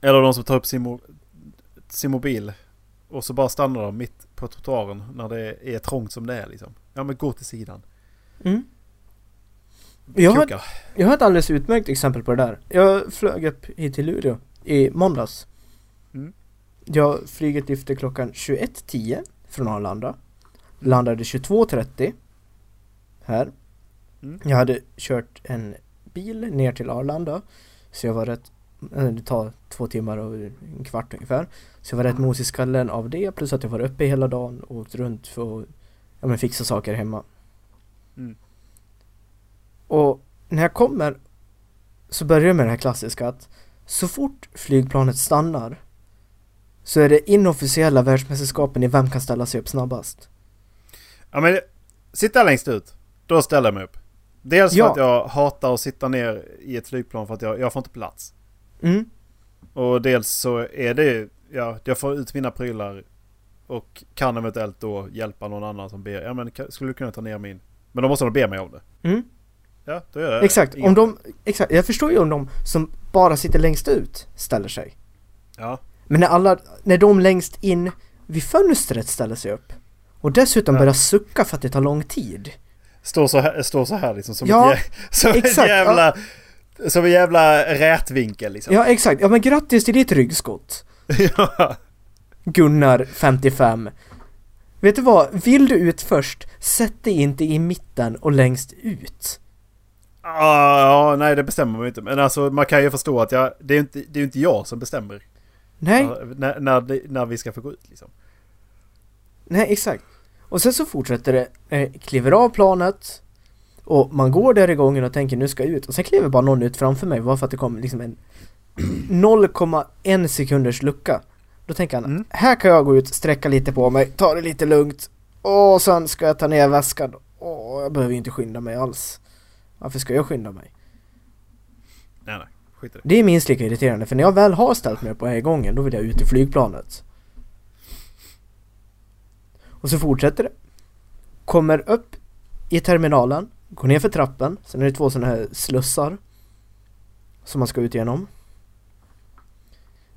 Eller de som tar upp sin, mo sin mobil och så bara stannar de mitt på trottoaren när det är trångt som det är liksom. Ja men gå till sidan. Mm. Jag, har, jag har ett alldeles utmärkt exempel på det där Jag flög upp hit till Luleå i måndags. Jag flyget lyfte klockan 21.10 från Arlanda. Landade 22.30 Här. Mm. Jag hade kört en bil ner till Arlanda Så jag var rätt eh, Det tar två timmar och en kvart ungefär. Så jag var rätt mos i skallen av det plus att jag var uppe hela dagen och åkt runt för att ja, men fixa saker hemma. Mm. Och när jag kommer Så börjar jag med det här klassiska att Så fort flygplanet stannar Så är det inofficiella världsmästerskapen i vem kan ställa sig upp snabbast Ja men sitta längst ut. Då ställer jag mig upp. Dels Ja. för att jag hatar att sitta ner i ett flygplan för att jag, jag får inte plats. Mm, Och dels så är det ja, jag får ut mina prylar och kan eventuellt då hjälpa någon annan som ber. Ja men skulle du kunna ta ner min? Men då måste de be mig om det. Mm. Ja, då gör jag Exakt, inga- om de, exakt, jag förstår ju om de som bara sitter längst ut ställer sig. Ja, Men när alla, när de längst in vid fönstret ställer sig upp och dessutom Ja. börjar sucka för att det tar lång tid. står så här, står så här liksom som, Ja, ett, som exakt, ett jävla... Som en jävla rätvinkel liksom. Ja exakt, ja men grattis till ditt ryggskott. ja. Gunnar 55. Vet du vad? Vill du ut först, sätt dig inte i mitten och längst ut. Ah, ja, nej det bestämmer man ju inte. Men alltså man kan ju förstå att jag, det är ju inte, det är ju inte jag som bestämmer. Nej, när, när, när vi ska få gå ut liksom. nej exakt. Och sen så fortsätter det, eh, kliver av planet och man går där i gången och tänker nu ska jag ut och sen kliver bara någon ut framför mig bara för att det kommer liksom en 0,1 sekunders lucka. Då tänker han, Mm. här kan jag gå ut, sträcka lite på mig, ta det lite lugnt och sen ska jag ta ner väskan. Åh, jag behöver ju inte skynda mig alls. Varför ska jag skynda mig? Nej, nej. Skit i det. Det är minst lika irriterande för när jag väl har ställt mig upp på här gången då vill jag ut i flygplanet. Och så fortsätter det. Kommer upp i terminalen, går ner för trappen, sen är det två sådana här slussar som man ska ut igenom.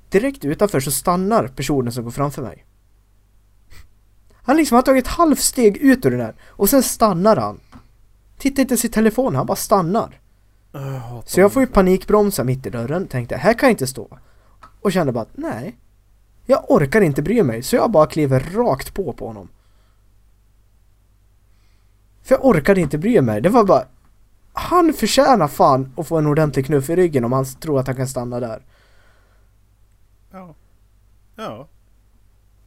Direkt utanför så stannar personen som går framför mig. Han liksom har tagit ett halvt steg ut ur den här och sen stannar han. Tittar inte i sin telefon, han bara stannar. Jag Så jag får ju panikbromsa mitt i dörren, tänkte här kan jag inte stå. Och kände bara att nej, jag orkar inte bry mig, så jag bara kliver rakt på på honom. För jag orkade inte bry mig, det var bara Han förtjänar fan att få en ordentlig knuff i ryggen om han tror att han kan stanna där. Ja. Ja.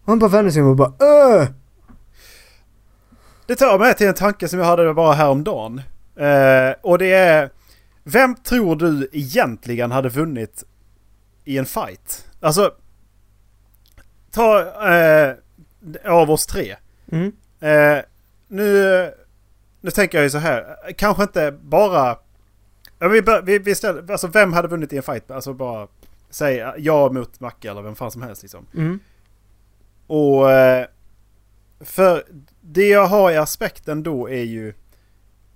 Han bara vänder sig om och bara öh! Det tar mig till en tanke som jag hade bara häromdagen. Eh, och det är... Vem tror du egentligen hade vunnit i en fight? Alltså... Ta... Eh, av oss tre. Mm. Eh, nu... Nu tänker jag ju så här. Kanske inte bara... Vi, vi, vi ställer, alltså vem hade vunnit i en fight? Alltså bara... Säg jag mot Macke eller vem fan som helst liksom. Mm. Och... eh, För det jag har i aspekten då är ju...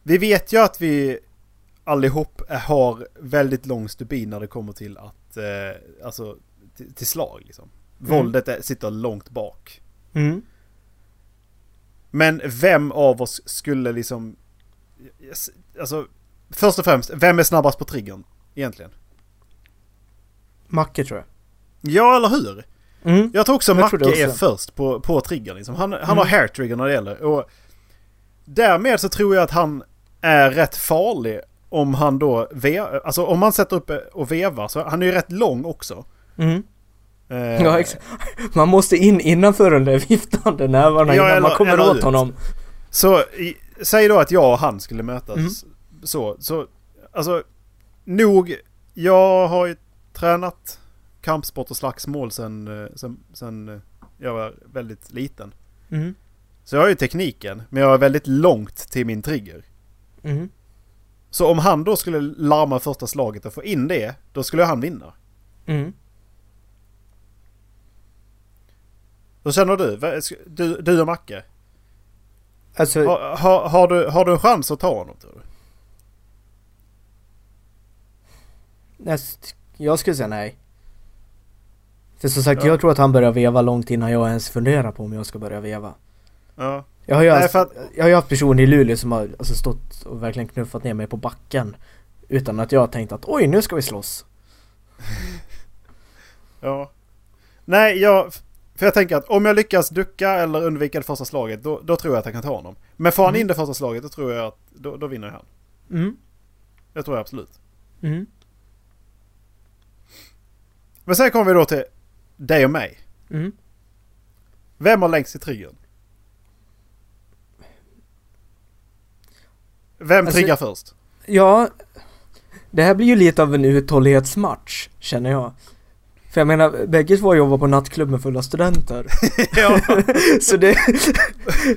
Vi vet ju att vi allihop har väldigt lång stubin när det kommer till att... Eh, alltså till, till slag liksom. Mm. Våldet är, sitter långt bak. Mm. Men vem av oss skulle liksom... Alltså, först och främst, vem är snabbast på triggern egentligen? Macke tror jag. Ja, eller hur? Mm. Jag tror också Jag Macke det är också. först på, på triggern. Liksom. Han, han Mm. har hair trigger när det gäller. Och därmed så tror jag att han är rätt farlig om han då ve- Alltså om man sätter upp och vevar så han är ju rätt lång också. Mm. Eh, Ja, exakt. Man måste in innanför de där viftande nävarna Ja, innan man eller- kommer eller åt ut. honom. Så i, säg då att jag och han skulle mötas. Mm. Så, så alltså nog. Jag har ju tränat kampsport och slagsmål sen, eh, sen, sen eh, jag var väldigt liten. Mm. Så jag har ju tekniken, men jag har väldigt långt till min trigger. Mm. Så om han då skulle larma första slaget och få in det, då skulle han vinna. Mm. Då känner du? Du, du och Macke? Alltså, Har, har, har, du, har du en chans att ta honom tror du? jag skulle säga nej. För som sagt, Ja. jag tror att han börjar veva långt innan jag ens funderar på om jag ska börja veva. Ja. Jag har ju, Nej, haft, att- jag har ju haft personer i Luleå som har alltså, stått och verkligen knuffat ner mig på backen. Utan att jag har tänkt att oj, nu ska vi slåss. Ja. Nej, jag... För jag tänker att om jag lyckas ducka eller undvika det första slaget, då, då tror jag att jag kan ta honom. Men får han Mm. in det första slaget, då tror jag att då, då vinner han. Mm. Det tror jag absolut. Mm. Men sen kommer vi då till dig och mig. Mm. Vem har längst i triggern? Vem Alltså- triggar först? Ja, det här blir ju lite av en uthållighetsmatch, känner jag. För jag menar, bägge två jobbar på nattklubb med fulla studenter. ja. Så det,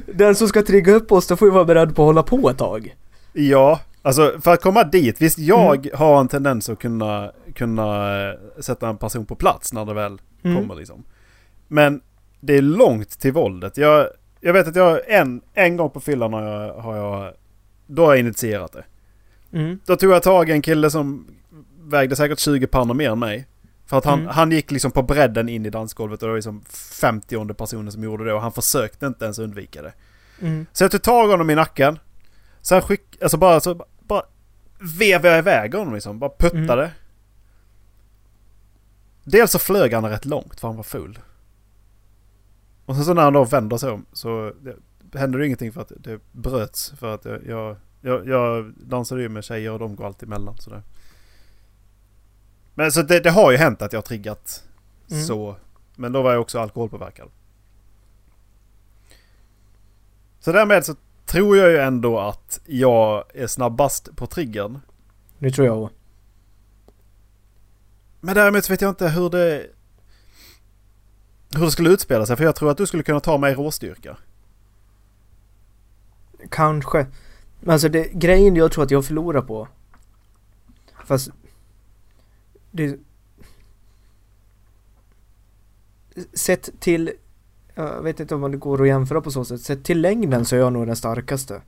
den som ska trigga upp oss, då får ju vara beredd på att hålla på ett tag. ja, alltså för att komma dit. Visst, jag Mm. har en tendens att kunna, kunna sätta en person på plats när det väl Mm. kommer liksom. Men det är långt till våldet. Jag, jag vet att jag en, en gång på fyllan har jag, har jag... Då har jag initierat det. Mm. Då tog jag tag i en kille som vägde säkert 20 pannor mer än mig. För att han, Mm. han gick liksom på bredden in i dansgolvet och det var liksom 50 personer som gjorde det och han försökte inte ens undvika det. Mm. Så jag tog tag i honom i nacken. Sen skick, alltså bara så bara vevade jag iväg honom liksom. Bara puttade. Mm. Dels så flög han rätt långt för han var full. Och sen så när han då vänder sig om så hände det ingenting för att det bröts. För att jag, jag, jag, jag dansade ju med tjejer och de går alltid emellan sådär. Men så det, det har ju hänt att jag har triggat Mm. så. Men då var jag också alkoholpåverkad. Så därmed så tror jag ju ändå att jag är snabbast på triggern. Det tror jag också. Men däremot så vet jag inte hur det... Hur det skulle utspela sig. För jag tror att du skulle kunna ta mig i råstyrka. Kanske. Men alltså det, grejen jag tror att jag förlorar på. Fast. Det. Sett till. Jag vet inte om det går att jämföra på så sätt. Sett till längden så är jag nog den starkaste.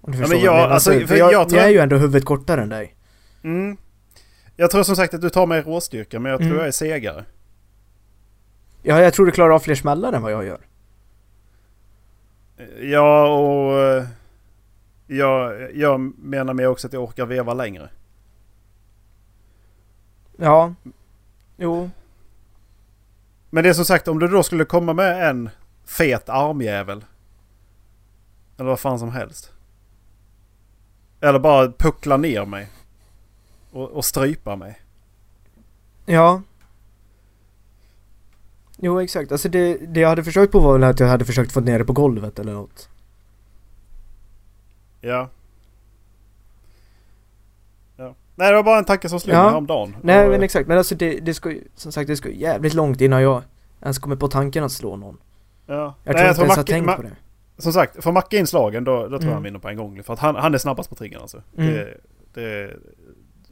Om du Ja, men jag jag- menar. alltså, För jag, jag tror jag är ju ändå huvudet kortare än dig. Mm. Jag tror som sagt att du tar mig råstyrka. Men jag tror Mm. jag är segare. Ja, jag tror du klarar av fler smällar än vad jag gör. Ja och... eh, Jag, jag menar med också att jag orkar veva längre. Ja. Jo. Men det är som sagt om du då skulle komma med en fet armjävel. Eller vad fan som helst. Eller bara puckla ner mig. Och, och strypa mig. Ja. Jo exakt, alltså det, det jag hade försökt på var väl att jag hade försökt få ner det på golvet eller något. Ja. ja. Nej det var bara en tanke som slog Ja. mig häromdagen. Nej Och, men exakt, men alltså det, det ska ju, som sagt det ska ju jävligt långt innan jag ens kommer på tanken att slå någon. Ja. Jag Nej, tror inte ens har tänkt på det. Som sagt, får Macke inslagen då, då tror jag Mm. han vinner på en gång. För att han, han är snabbast på triggern alltså. Mm. Det, det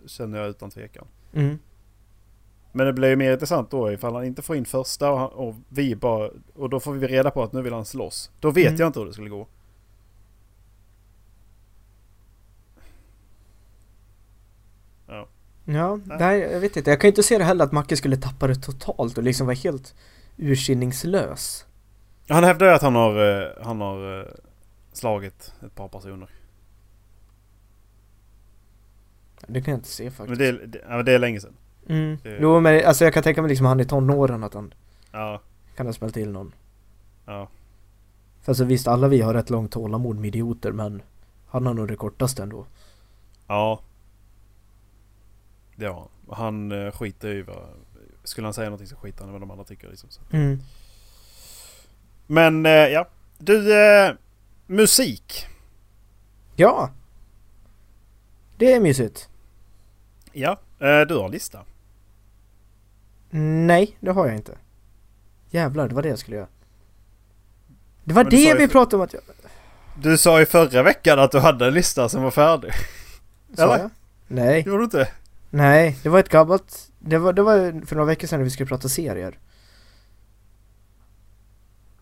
känner jag utan tvekan. Mm. Men det blir ju mer intressant då ifall han inte får in första och, han, och vi bara... Och då får vi reda på att nu vill han slåss. Då vet Mm. jag inte hur det skulle gå. Ja. Ja, Nej. jag vet inte. Jag kan ju inte se det heller att Macke skulle tappa det totalt och liksom vara helt ursinningslös. Han hävdar ju att han har, eh, han har eh, slagit ett par personer. Det kan jag inte se faktiskt. Men det, det, ja, det är länge sedan. Mm. det- Jo men alltså jag kan tänka mig liksom han i tonåren att han Ja, kan ha spällt till någon. ja. För alltså visst, alla vi har rätt långt tålamod med idioter men han har nog det kortaste ändå. Ja. Ja, han eh, skiter i vad... Skulle han säga någonting så skiter han i vad de andra tycker liksom. Så. Mm. Men eh, ja. Du, eh, musik. Ja! Det är mysigt. Ja, eh, du har en lista. Nej, det har jag inte. Jävlar, det var det jag skulle göra. Det var det vi för- pratade om att jag... Du sa ju förra veckan att du hade en lista som var färdig. Sa Eller? jag? Nej, Gjorde du inte? nej, det var ett gammalt... Det var, det var för några veckor sedan när vi skulle prata serier.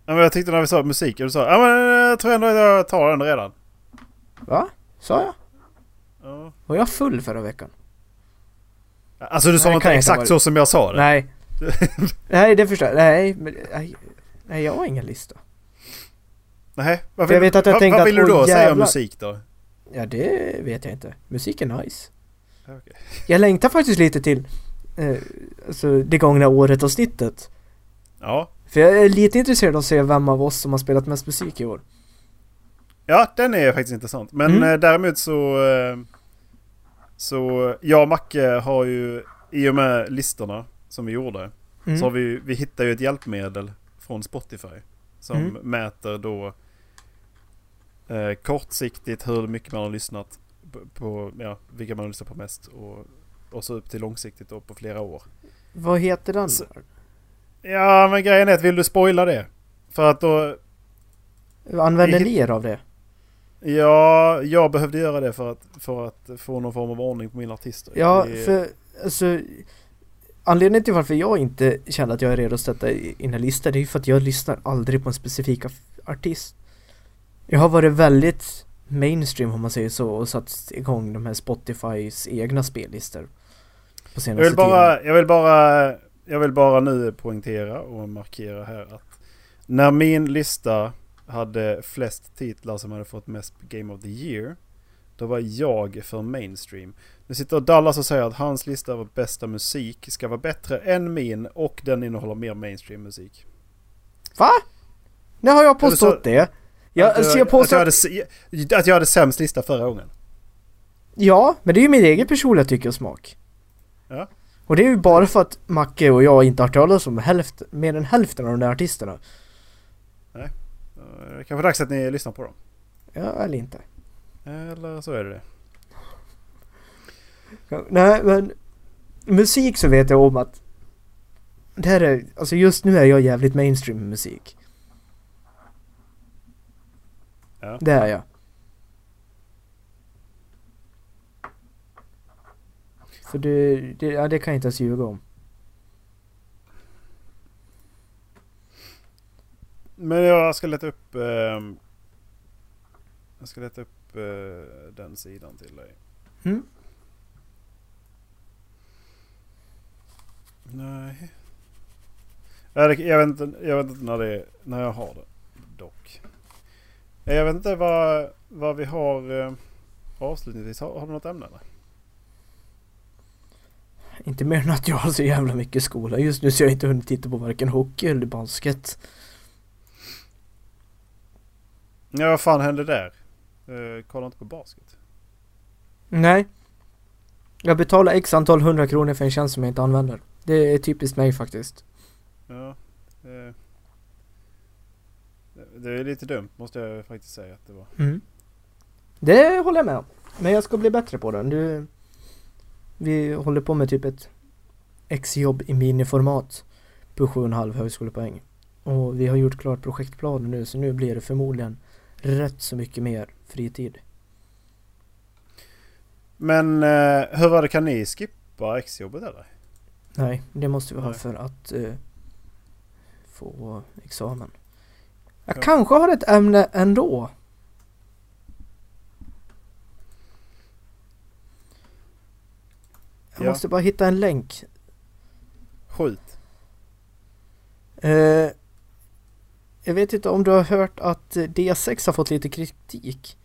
Ja, men jag tyckte när vi sa musik och du sa ja men jag tror ändå att jag tar den redan. Va? Sa jag? Ja. Var jag full förra veckan? Alltså du sa Nej, inte inte exakt vara- så som jag sa det. Nej. nej, det förstår jag. Nej, men... Nej, nej, jag har ingen lista. Nej. Vad För jag vet att jag vad, vad att, vill du åh, då säga om jävlar. musik då? Ja, det vet jag inte. Musik är nice. Okej. Jag längtar faktiskt lite till eh, alltså, det gångna året och snittet. Ja. För jag är lite intresserad av att se vem av oss som har spelat mest musik i år. Ja, den är faktiskt intressant. Men Mm. eh, däremot så... Eh, så jag och Macke har ju i och med listorna som vi gjorde. Mm. Så har vi, vi hittar ju ett hjälpmedel från Spotify. Som Mm. mäter då eh, kortsiktigt hur mycket man har lyssnat på, ja, vilka man har lyssnat på mest. Och, och så upp till långsiktigt då på flera år. Vad heter den? Så- Ja men grejen är att vill du spoila det? För att då... Använder ni er av det? Ja, jag behövde göra det för att, för att få någon form av ordning på mina artister. Ja, Det- för alltså anledningen till varför jag inte känner att jag är redo att sätta in en lista det är ju för att jag lyssnar aldrig på en specifik artist. Jag har varit väldigt mainstream om man säger så och satt igång de här Spotifys egna spellistor. På senaste jag vill bara, tiden. jag vill bara, jag vill bara nu poängtera och markera här att när min lista hade flest titlar som hade fått mest Game of the Year. Då var jag för mainstream. Nu sitter Dallas och säger att hans lista över bästa musik ska vara bättre än min och den innehåller mer mainstream musik. Va? Nu har jag påstått så, det. Jag, att, alltså, jag påstår... att, jag hade, att jag hade sämst lista förra gången. Ja, men det är ju min egen personliga tycke och smak. Ja. Och det är ju bara för att Macke och jag inte har talat om hälften, mer än hälften av de där artisterna. Nej. Det kanske är dags att ni lyssnar på dem. Ja, eller inte. Eller så är det det. Nej, men musik så vet jag om att det här är, alltså just nu är jag jävligt mainstream med musik. Ja. Det är jag. För det, det, ja, det kan jag inte ens ljuga om. Men jag ska leta upp... Eh, jag ska leta upp eh, den sidan till dig. Mm. Nej. Jag vet, inte, jag vet inte när, det, när jag har det dock. Jag vet inte vad, vad vi har eh, avslutningsvis. Har, har du något ämne eller? Inte mer än att jag har så jävla mycket skola just nu så jag har inte hunnit titta på varken hockey eller basket. Ja, vad fan hände där? Uh, kolla inte på basket. Nej. Jag betalar x antal hundra kronor för en tjänst som jag inte använder. Det är typiskt mig faktiskt. Ja. Det, det är lite dumt måste jag faktiskt säga att det var. Mm. Det håller jag med om. Men jag ska bli bättre på det. Du, vi håller på med typ ett exjobb i miniformat på 7,5 högskolepoäng. Och vi har gjort klart projektplanen nu så nu blir det förmodligen rätt så mycket mer fritid. Men eh, hur var det, kan ni skippa exjobbet eller? Nej, det måste vi ha för att eh, få examen. Jag ja. kanske har ett ämne ändå. Jag ja. måste bara hitta en länk. Skjut. Eh, jag vet inte om du har hört att D6 har fått lite kritik?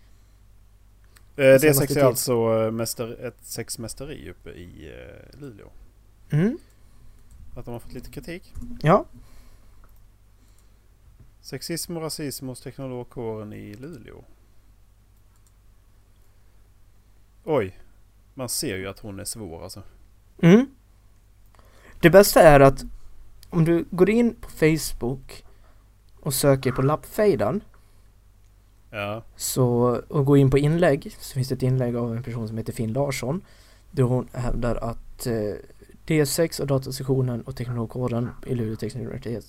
Eh, D6 är alltså eh, mäster, ett sexmästeri uppe i eh, Luleå. Mm. Att de har fått lite kritik. Ja. Sexism och rasism hos teknologkåren i Luleå. Oj. Man ser ju att hon är svår alltså. Mm. Det bästa är att om du går in på Facebook och söker på lappfejden Ja. Så, och går in på inlägg så finns det ett inlägg av en person som heter Finn Larsson. Där hon hävdar att eh, D6 och datasektionen och teknologkåren i Luleå Tekniska universitet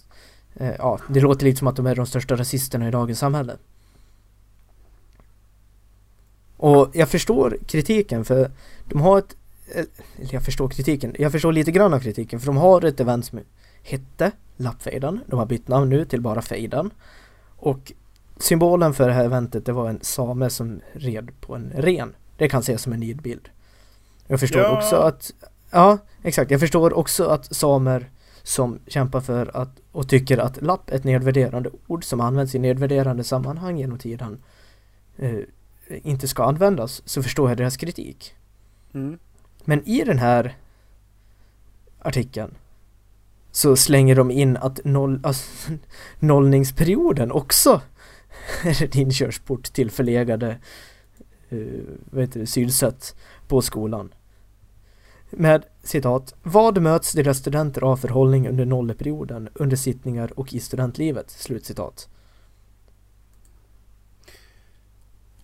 eh, Ja, det låter lite som att de är de största rasisterna i dagens samhälle. Och jag förstår kritiken för de har ett eh, eller jag förstår kritiken, jag förstår lite grann av kritiken för de har ett event som hette Lappfejden. De har bytt namn nu till bara Fejden. Och symbolen för det här eventet det var en same som red på en ren. Det kan ses som en nidbild. Jag förstår ja. också att Ja, exakt. Jag förstår också att samer som kämpar för att och tycker att lapp är ett nedvärderande ord som används i nedvärderande sammanhang genom tiden eh, inte ska användas så förstår jag deras kritik. Mm. Men i den här artikeln så slänger de in att noll, alltså, nollningsperioden också är en inkörsport till förlegade uh, vad heter det, synsätt på skolan. Med citat, vad möts deras studenter av förhållning under nolleperioden, under sittningar och i studentlivet? Slutcitat.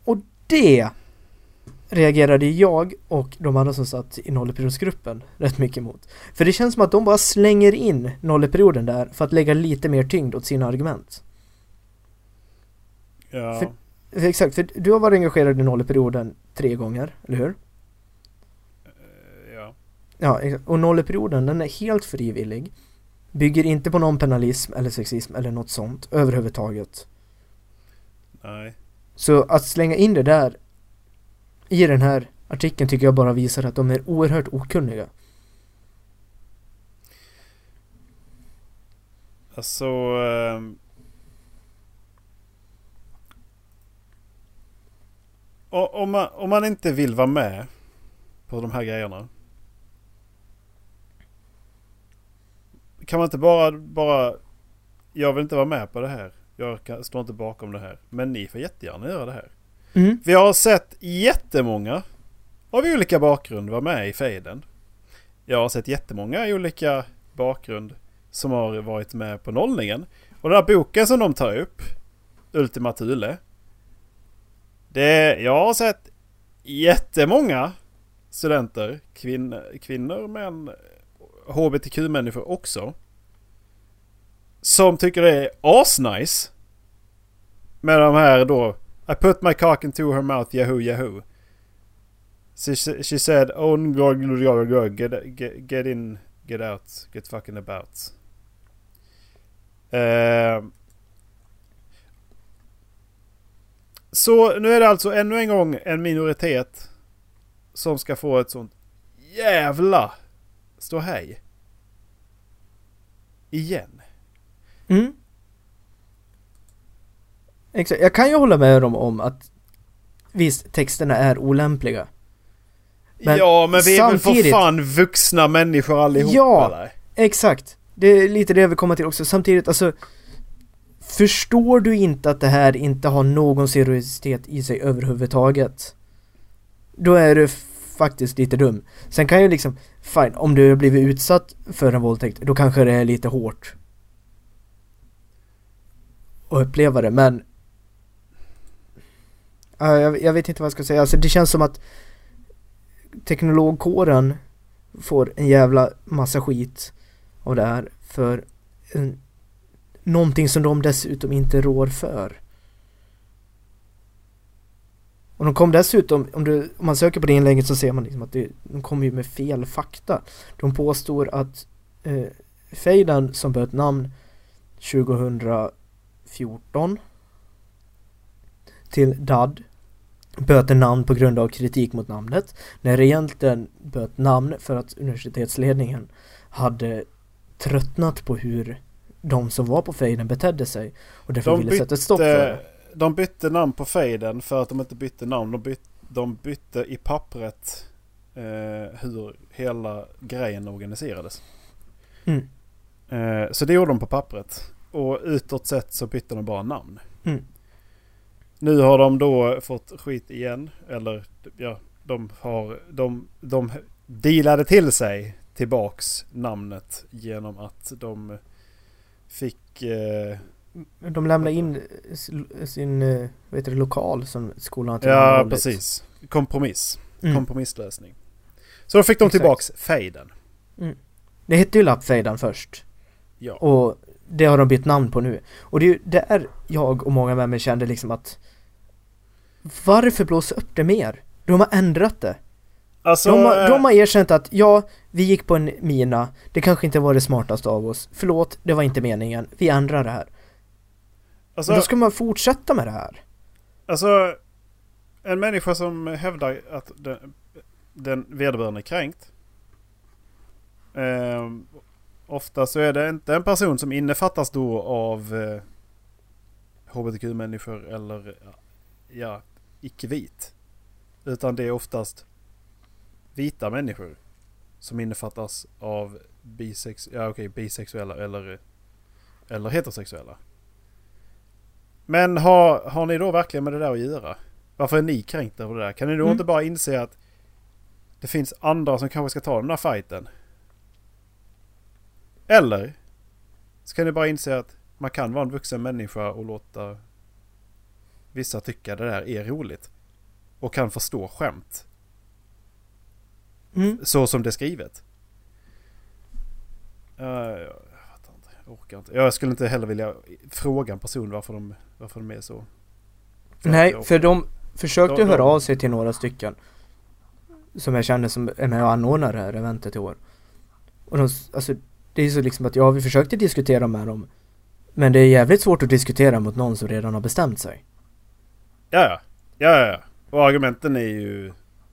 Och det reagerade jag och de andra som satt i nolleperiodsgruppen rätt mycket emot. För det känns som att de bara slänger in nolleperioden där för att lägga lite mer tyngd åt sina argument. Ja. För, för exakt, för du har varit engagerad i nolleperioden tre gånger, eller hur? Uh, ja. Ja, och nolleperioden den är helt frivillig. Bygger inte på någon penalism eller sexism eller något sånt överhuvudtaget. Nej. Så att slänga in det där i den här artikeln tycker jag bara visar att de är oerhört okunniga. Alltså... Eh, om, man, om man inte vill vara med på de här grejerna. Kan man inte bara, bara... Jag vill inte vara med på det här. Jag kan, står inte bakom det här. Men ni får jättegärna göra det här. Mm. Vi har sett jättemånga av olika bakgrund vara med i fejden. Jag har sett jättemånga olika bakgrund som har varit med på nollningen. Och den här boken som de tar upp, Ultima Thule. Det, jag har sett jättemånga studenter, kvin, kvinnor, män, HBTQ-människor också. Som tycker det är asnice. Med de här då i put my cock into her mouth, yahoo yahoo. She, she said, oh, go, go, go, go, get, get, get in, get out, get fucking about. Eh, så nu är det alltså ännu en gång en minoritet som ska få ett sånt jävla ståhej. Igen. Mm. Exakt, jag kan ju hålla med dem om att visst, texterna är olämpliga. Men ja men vi är väl för fan vuxna människor allihopa Ja. eller? Exakt. Det är lite det jag vill komma till också. Samtidigt, alltså Förstår du inte att det här inte har någon seriositet i sig överhuvudtaget? Då är du faktiskt lite dum. Sen kan ju liksom, fine, om du har blivit utsatt för en våldtäkt, då kanske det är lite hårt. Att uppleva det, men jag, jag vet inte vad jag ska säga, alltså det känns som att teknologkåren får en jävla massa skit av det här för en, någonting som de dessutom inte rår för. Och de kom dessutom, om, du, om man söker på det inlägget så ser man liksom att det, de kommer ju med fel fakta. De påstår att eh, fejden som bytte namn 2014 till DAD böter namn på grund av kritik mot namnet. När det egentligen böt namn för att universitetsledningen hade tröttnat på hur de som var på fejden betedde sig och därför De ville sätta ett stopp för det. De bytte namn på fejden för att de inte bytte namn. De bytte, de bytte i pappret eh, hur hela grejen organiserades. Mm. Eh, så det gjorde de på pappret. Och utåt sett så bytte de bara namn. Mm. Nu har de då fått skit igen. Eller ja, de har... De, de dealade till sig tillbaks namnet genom att de fick... Eh, De lämnade in sin, eh, vad heter det, lokal som skolan har ja, precis. Kompromiss. Mm. Kompromisslösning. Så då fick de Exakt. tillbaks fejden. Det hette ju lappfejden först Ja. och det har de bytt namn på nu. Och det är ju där jag och många med mig kände liksom att varför blåsa upp det mer? De har ändrat det. Alltså, De har, eh, de har erkänt att ja, vi gick på en mina, det kanske inte var det smartaste av oss. Förlåt, det var inte meningen. Vi ändrar det här. alltså, Men då ska man fortsätta med det här. Alltså, en människa som hävdar att den, den vederbörande är kränkt. Eh, ofta så är det inte en person som innefattas då av eh, HBTQ-människor eller ja, icke-vit. Utan det är oftast vita människor som innefattas av bisex ja, okej, bisexuella eller, eller heterosexuella. Men har, har ni då verkligen med det där att göra? Varför är ni kränkta av det där? Kan ni då Mm. inte bara inse att det finns andra som kanske ska ta den här fighten? Eller ska ni bara inse att man kan vara en vuxen människa och låta vissa tycka det där är roligt. Och kan förstå skämt. Mm. Så som det är skrivet. Uh, jag fattar inte. Jag orkar inte. Jag skulle inte heller vilja fråga en person varför de, varför de är så. För Nej, för de försökte de- höra av sig till några stycken. som jag känner som är med och anordnar det här eventet i år. Och de, alltså det är så liksom att ja, vi försökte diskutera med dem. Men det är jävligt svårt att diskutera mot någon som redan har bestämt sig. Ja, ja. Ja, ja. Och argumenten är ju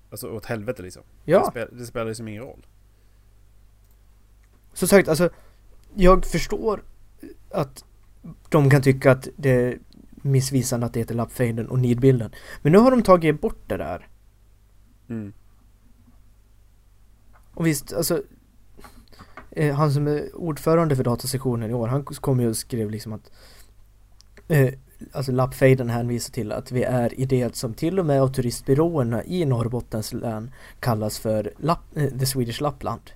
alltså åt helvete liksom. Ja. Det, spel, det spelar liksom ingen roll. Som sagt, alltså jag förstår att de kan tycka att det är missvisande att det heter lappfejden och nidbilden. Men nu har de tagit bort det där. Mm. Och visst, alltså eh, han som är ordförande för datasektionen i år, han kom ju och skrev liksom att eh, alltså lappfejden hänvisar till att vi är i det som till och med av turistbyråerna i Norrbottens län kallas för Lapp, eh, The Swedish Lappland.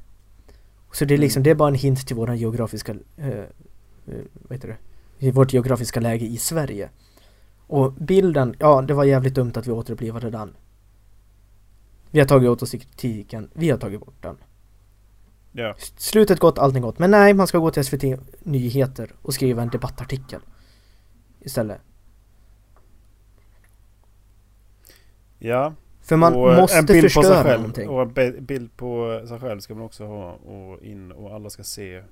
Så det är liksom, Mm. det är bara en hint till våran geografiska, eh, eh, vad heter det, i vårt geografiska läge i Sverige. Och bilden, ja det var jävligt dumt att vi återupplivade den. Vi har tagit åt oss kritiken, vi har tagit bort den. Ja. Slutet gott, allting gott. Men nej, man ska gå till SVT Nyheter och skriva en debattartikel. Istället. Ja. För man måste en bild på sig förstöra själv. någonting. Och en bild på sig själv ska man också ha. Och in och alla ska se.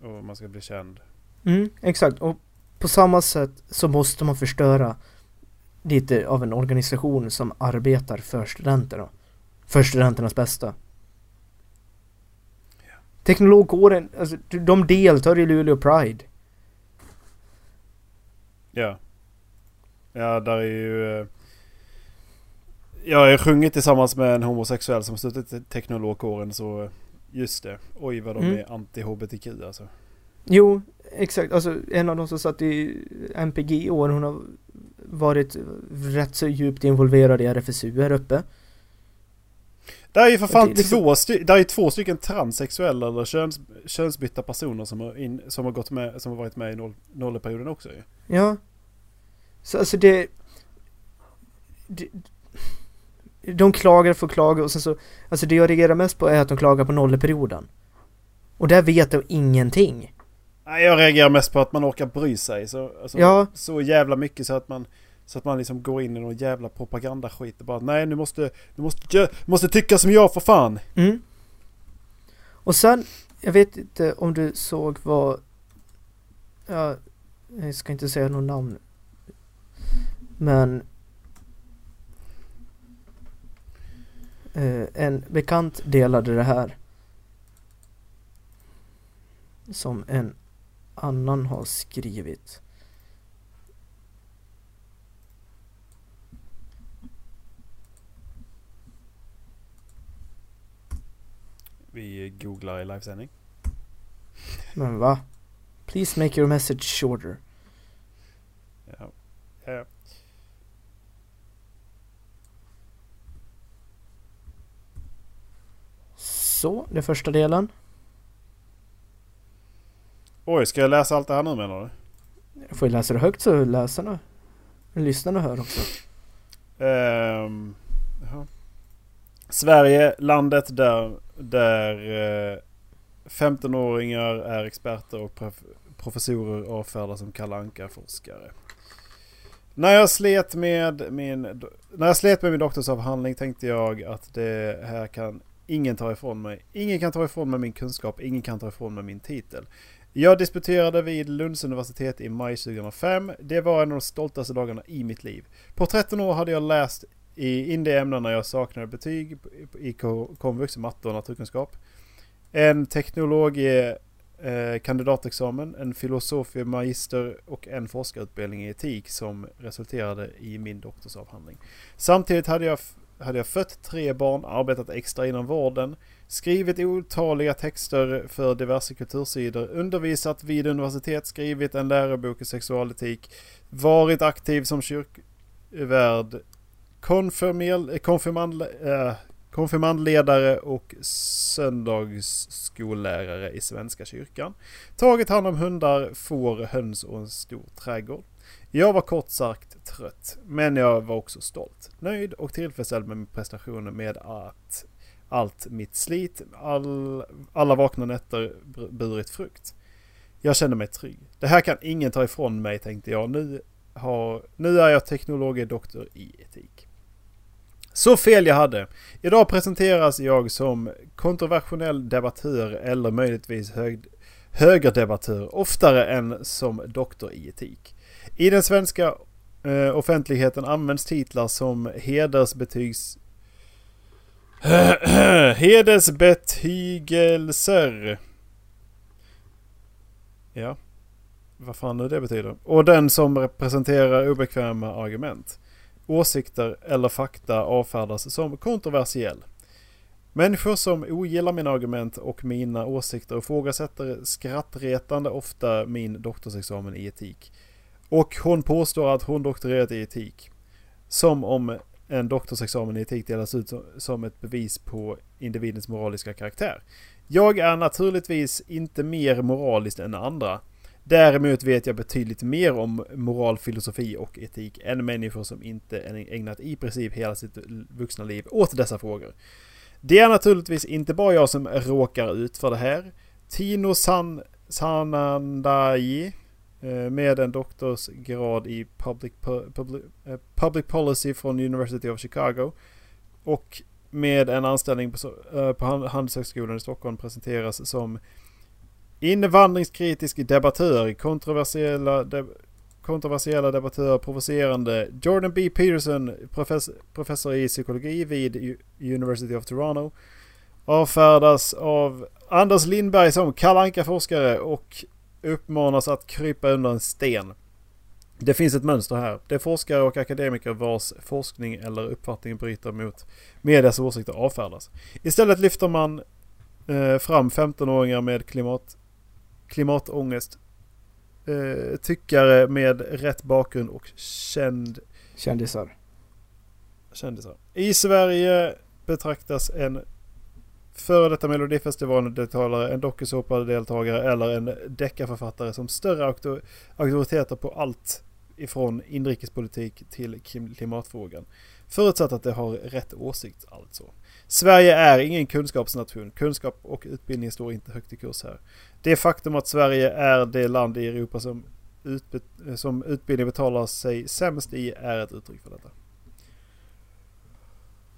Och man ska bli känd. Mm, exakt. Och på samma sätt så måste man förstöra lite av en organisation som arbetar för studenterna. För studenternas bästa. Teknologkåren, alltså de deltar i Luleå Pride. Ja. Ja, där är ju... eh, Jag har sjungit tillsammans med en homosexuell som i teknologkåren så... eh, Just det. Oj vad de Mm. är anti-HBTQ alltså. Jo, exakt. Alltså en av de som satt i MPG i år, hon har varit rätt så djupt involverad i RFSU här uppe. Det är ju för fan Det liksom- två, sty- där är två stycken transsexuella eller köns, könsbytta personer som har, in, som har gått med, som har varit med i noll, nolleperioden också ju. Ja. Så alltså det, det... De klagar för klaga och sen så... Alltså det jag reagerar mest på är att de klagar på nolleperioden. Och där vet de ingenting. Nej, jag reagerar mest på att man orkar bry sig så, alltså, Ja. så jävla mycket så att man så att man liksom går in i någon jävla propagandaskit och bara nej nu måste, du måste, du måste tycka som jag för fan. Mm. Och sen, jag vet inte om du såg vad... Ja, jag ska inte säga något namn. Men... Eh, en bekant delade det här. Som en annan har skrivit. Vi googlar i livesändning. Men va? Please make your message shorter. Ja. Ja. Så, det är första delen. Oj, ska jag läsa allt det här nu menar du? Jag får ju läsa det högt så läsarna, lyssnarna hör också. Ehm, jaha. Sverige, landet där, där eh, 15-åringar är experter och prof- professorer avfärdas som Kalle Anka-forskare. När jag, slet med min, när jag slet med min doktorsavhandling tänkte jag att det här kan ingen ta ifrån mig. Ingen kan ta ifrån mig min kunskap, ingen kan ta ifrån mig min titel. Jag disputerade vid Lunds universitet i maj 2005. Det var en av de stoltaste dagarna i mitt liv. På 13 år hade jag läst i in de ämnena jag saknade betyg i komvux, matte och naturkunskap. En teknologie eh, kandidatexamen, en filosofie magister och en forskarutbildning i etik som resulterade i min doktorsavhandling. Samtidigt hade jag, hade jag fött tre barn, arbetat extra inom vården, skrivit otaliga texter för diverse kultursidor, undervisat vid universitet, skrivit en lärobok i sexualetik, varit aktiv som kyrkvärd, konfirmel- konfirmand, eh, konfirmandledare och söndagsskollärare i Svenska kyrkan. Tagit hand om hundar, får, höns och en stor trädgård. Jag var kort sagt trött, men jag var också stolt, nöjd och tillfredsställd med min prestation med att allt mitt slit, all, alla vakna nätter burit frukt. Jag kände mig trygg. Det här kan ingen ta ifrån mig tänkte jag. Nu, har, nu är jag teknologidoktor i etik. Så fel jag hade. Idag presenteras jag som kontroversiell debattör eller möjligtvis hög, högerdebattör oftare än som doktor i etik. I den svenska eh, offentligheten används titlar som hedersbetygs Hedersbetygelser. Ja. Vad fan nu det betyder. Och den som representerar obekväma argument. Åsikter eller fakta avfärdas som kontroversiell. Människor som ogillar mina argument och mina åsikter ifrågasätter skrattretande ofta min doktorsexamen i etik. Och hon påstår att hon doktorerat i etik. Som om en doktorsexamen i etik delas ut som ett bevis på individens moraliska karaktär. Jag är naturligtvis inte mer moralisk än andra. Däremot vet jag betydligt mer om moral, filosofi och etik än människor som inte ägnat i princip hela sitt vuxna liv åt dessa frågor. Det är naturligtvis inte bara jag som råkar ut för det här. Tino San Sanandaji eh, med en doktorsgrad i public, public, eh, public policy från University of Chicago. Och med en anställning på, eh, på Handelshögskolan i Stockholm presenteras som invandringskritisk debattör, kontroversiella, de, kontroversiella debattör, provocerande. Jordan B. Peterson, professor, professor i psykologi vid University of Toronto. Avfärdas av Anders Lindberg som kalanka forskare och uppmanas att krypa under en sten. Det finns ett mönster här. Det är forskare och akademiker vars forskning eller uppfattning bryter mot medias åsikter avfärdas. Istället lyfter man eh, fram 15-åringar med klimat, klimatångest. Eh, tyckare med rätt bakgrund och känd... Kändisar. Kändisar. I Sverige betraktas en före detta Melodifestivalen-deltagare, en dokusåpa-deltagare eller en deckarförfattare som större auktoriteter på allt ifrån inrikespolitik till klimatfrågan. Förutsatt att det har rätt åsikt alltså. Sverige är ingen kunskapsnation. Kunskap och utbildning står inte högt i kurs här. Det faktum att Sverige är det land i Europa som, som utbildning betalar sig sämst i är ett uttryck för detta.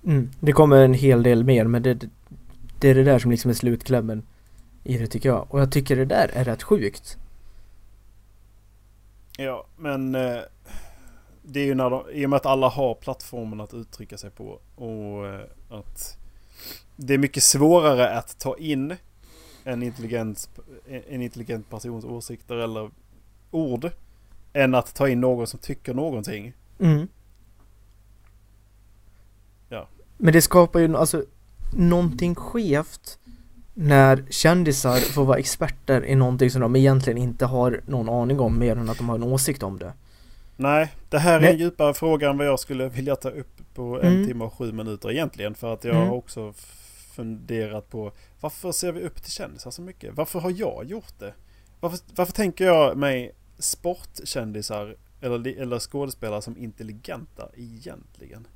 Mm, det kommer en hel del mer men det, det är det där som liksom är slutklämmen i det tycker jag. Och jag tycker det där är rätt sjukt. Ja, men eh, det är ju när de, i och med att alla har plattformen att uttrycka sig på och eh, att det är mycket svårare att ta in en intelligent, en intelligent persons åsikter eller ord än att ta in någon som tycker någonting. Mm. Ja. Men det skapar ju, alltså någonting skevt när kändisar får vara experter i någonting som de egentligen inte har någon aning om mer än att de har en åsikt om det. Nej, det här är en djupare fråga än vad jag skulle vilja ta upp på en mm. timme och sju minuter egentligen. För att jag mm. har också funderat på varför ser vi upp till kändisar så mycket? Varför har jag gjort det? Varför, varför tänker jag mig sportkändisar eller, eller skådespelare som intelligenta egentligen?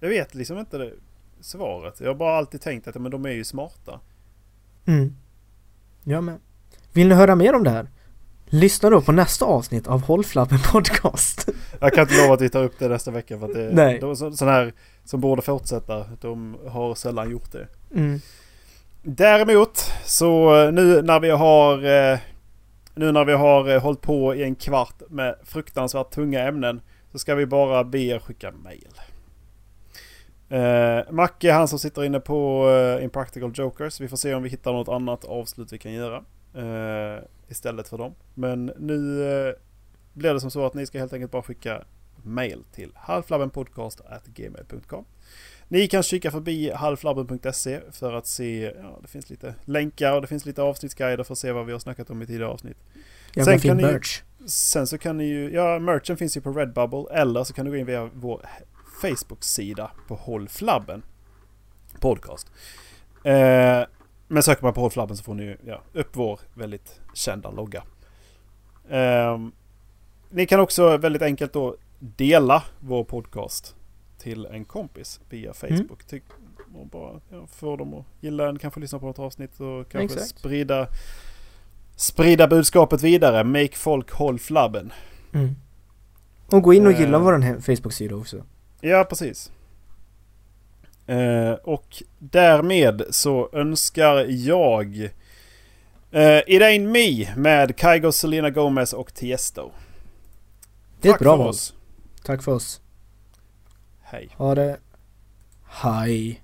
Jag vet liksom inte det svaret. Jag har bara alltid tänkt att men de är ju smarta. Mm. Jag med. Vill ni höra mer om det här? Lyssna då på nästa avsnitt av Håll Flabben Podcast. Jag kan inte lova att vi tar upp det nästa vecka för att det. De, sådana här som borde fortsätta, de har sällan gjort det. Mm. Däremot så eh, nu när vi har eh, nu när vi har eh, hållit på i en kvart med fruktansvärt tunga ämnen så ska vi bara be er skicka mail. Uh, Macke han som sitter inne på uh, Impractical Jokers. Vi får se om vi hittar något annat avslut vi kan göra. Uh, istället för dem. Men nu uh, blir det som så att ni ska helt enkelt bara skicka mail till halflabbenpodcast.gmail.com Ni kan kika förbi halflabben.se för att se, ja det finns lite länkar och det finns lite avsnittsguider för att se vad vi har snackat om i tidigare avsnitt. Ja, sen kan ni, merch. Sen så kan ni ju, ja merchen finns ju på Redbubble eller så kan du gå in via vår Facebook-sida på Håll Flabben Podcast. Eh, men söker man på Håll Flabben så får ni ja, upp vår väldigt kända logga. Eh, ni kan också väldigt enkelt då dela vår podcast till en kompis via mm. Facebook. Mm. och bara ja, få dem att gilla den, kanske lyssna på något avsnitt och kanske Exakt. sprida sprida budskapet vidare. Make folk håll flabben. Mm. Och gå in och gilla uh, vår Facebook-sida också. Ja, precis. Eh, och därmed så önskar jag eh, It Ain't Me med Kygo, Selena Gomez och Tiesto. Det är ett Tack bra val. oss. Tack för oss. Hej. Ha det. Hej.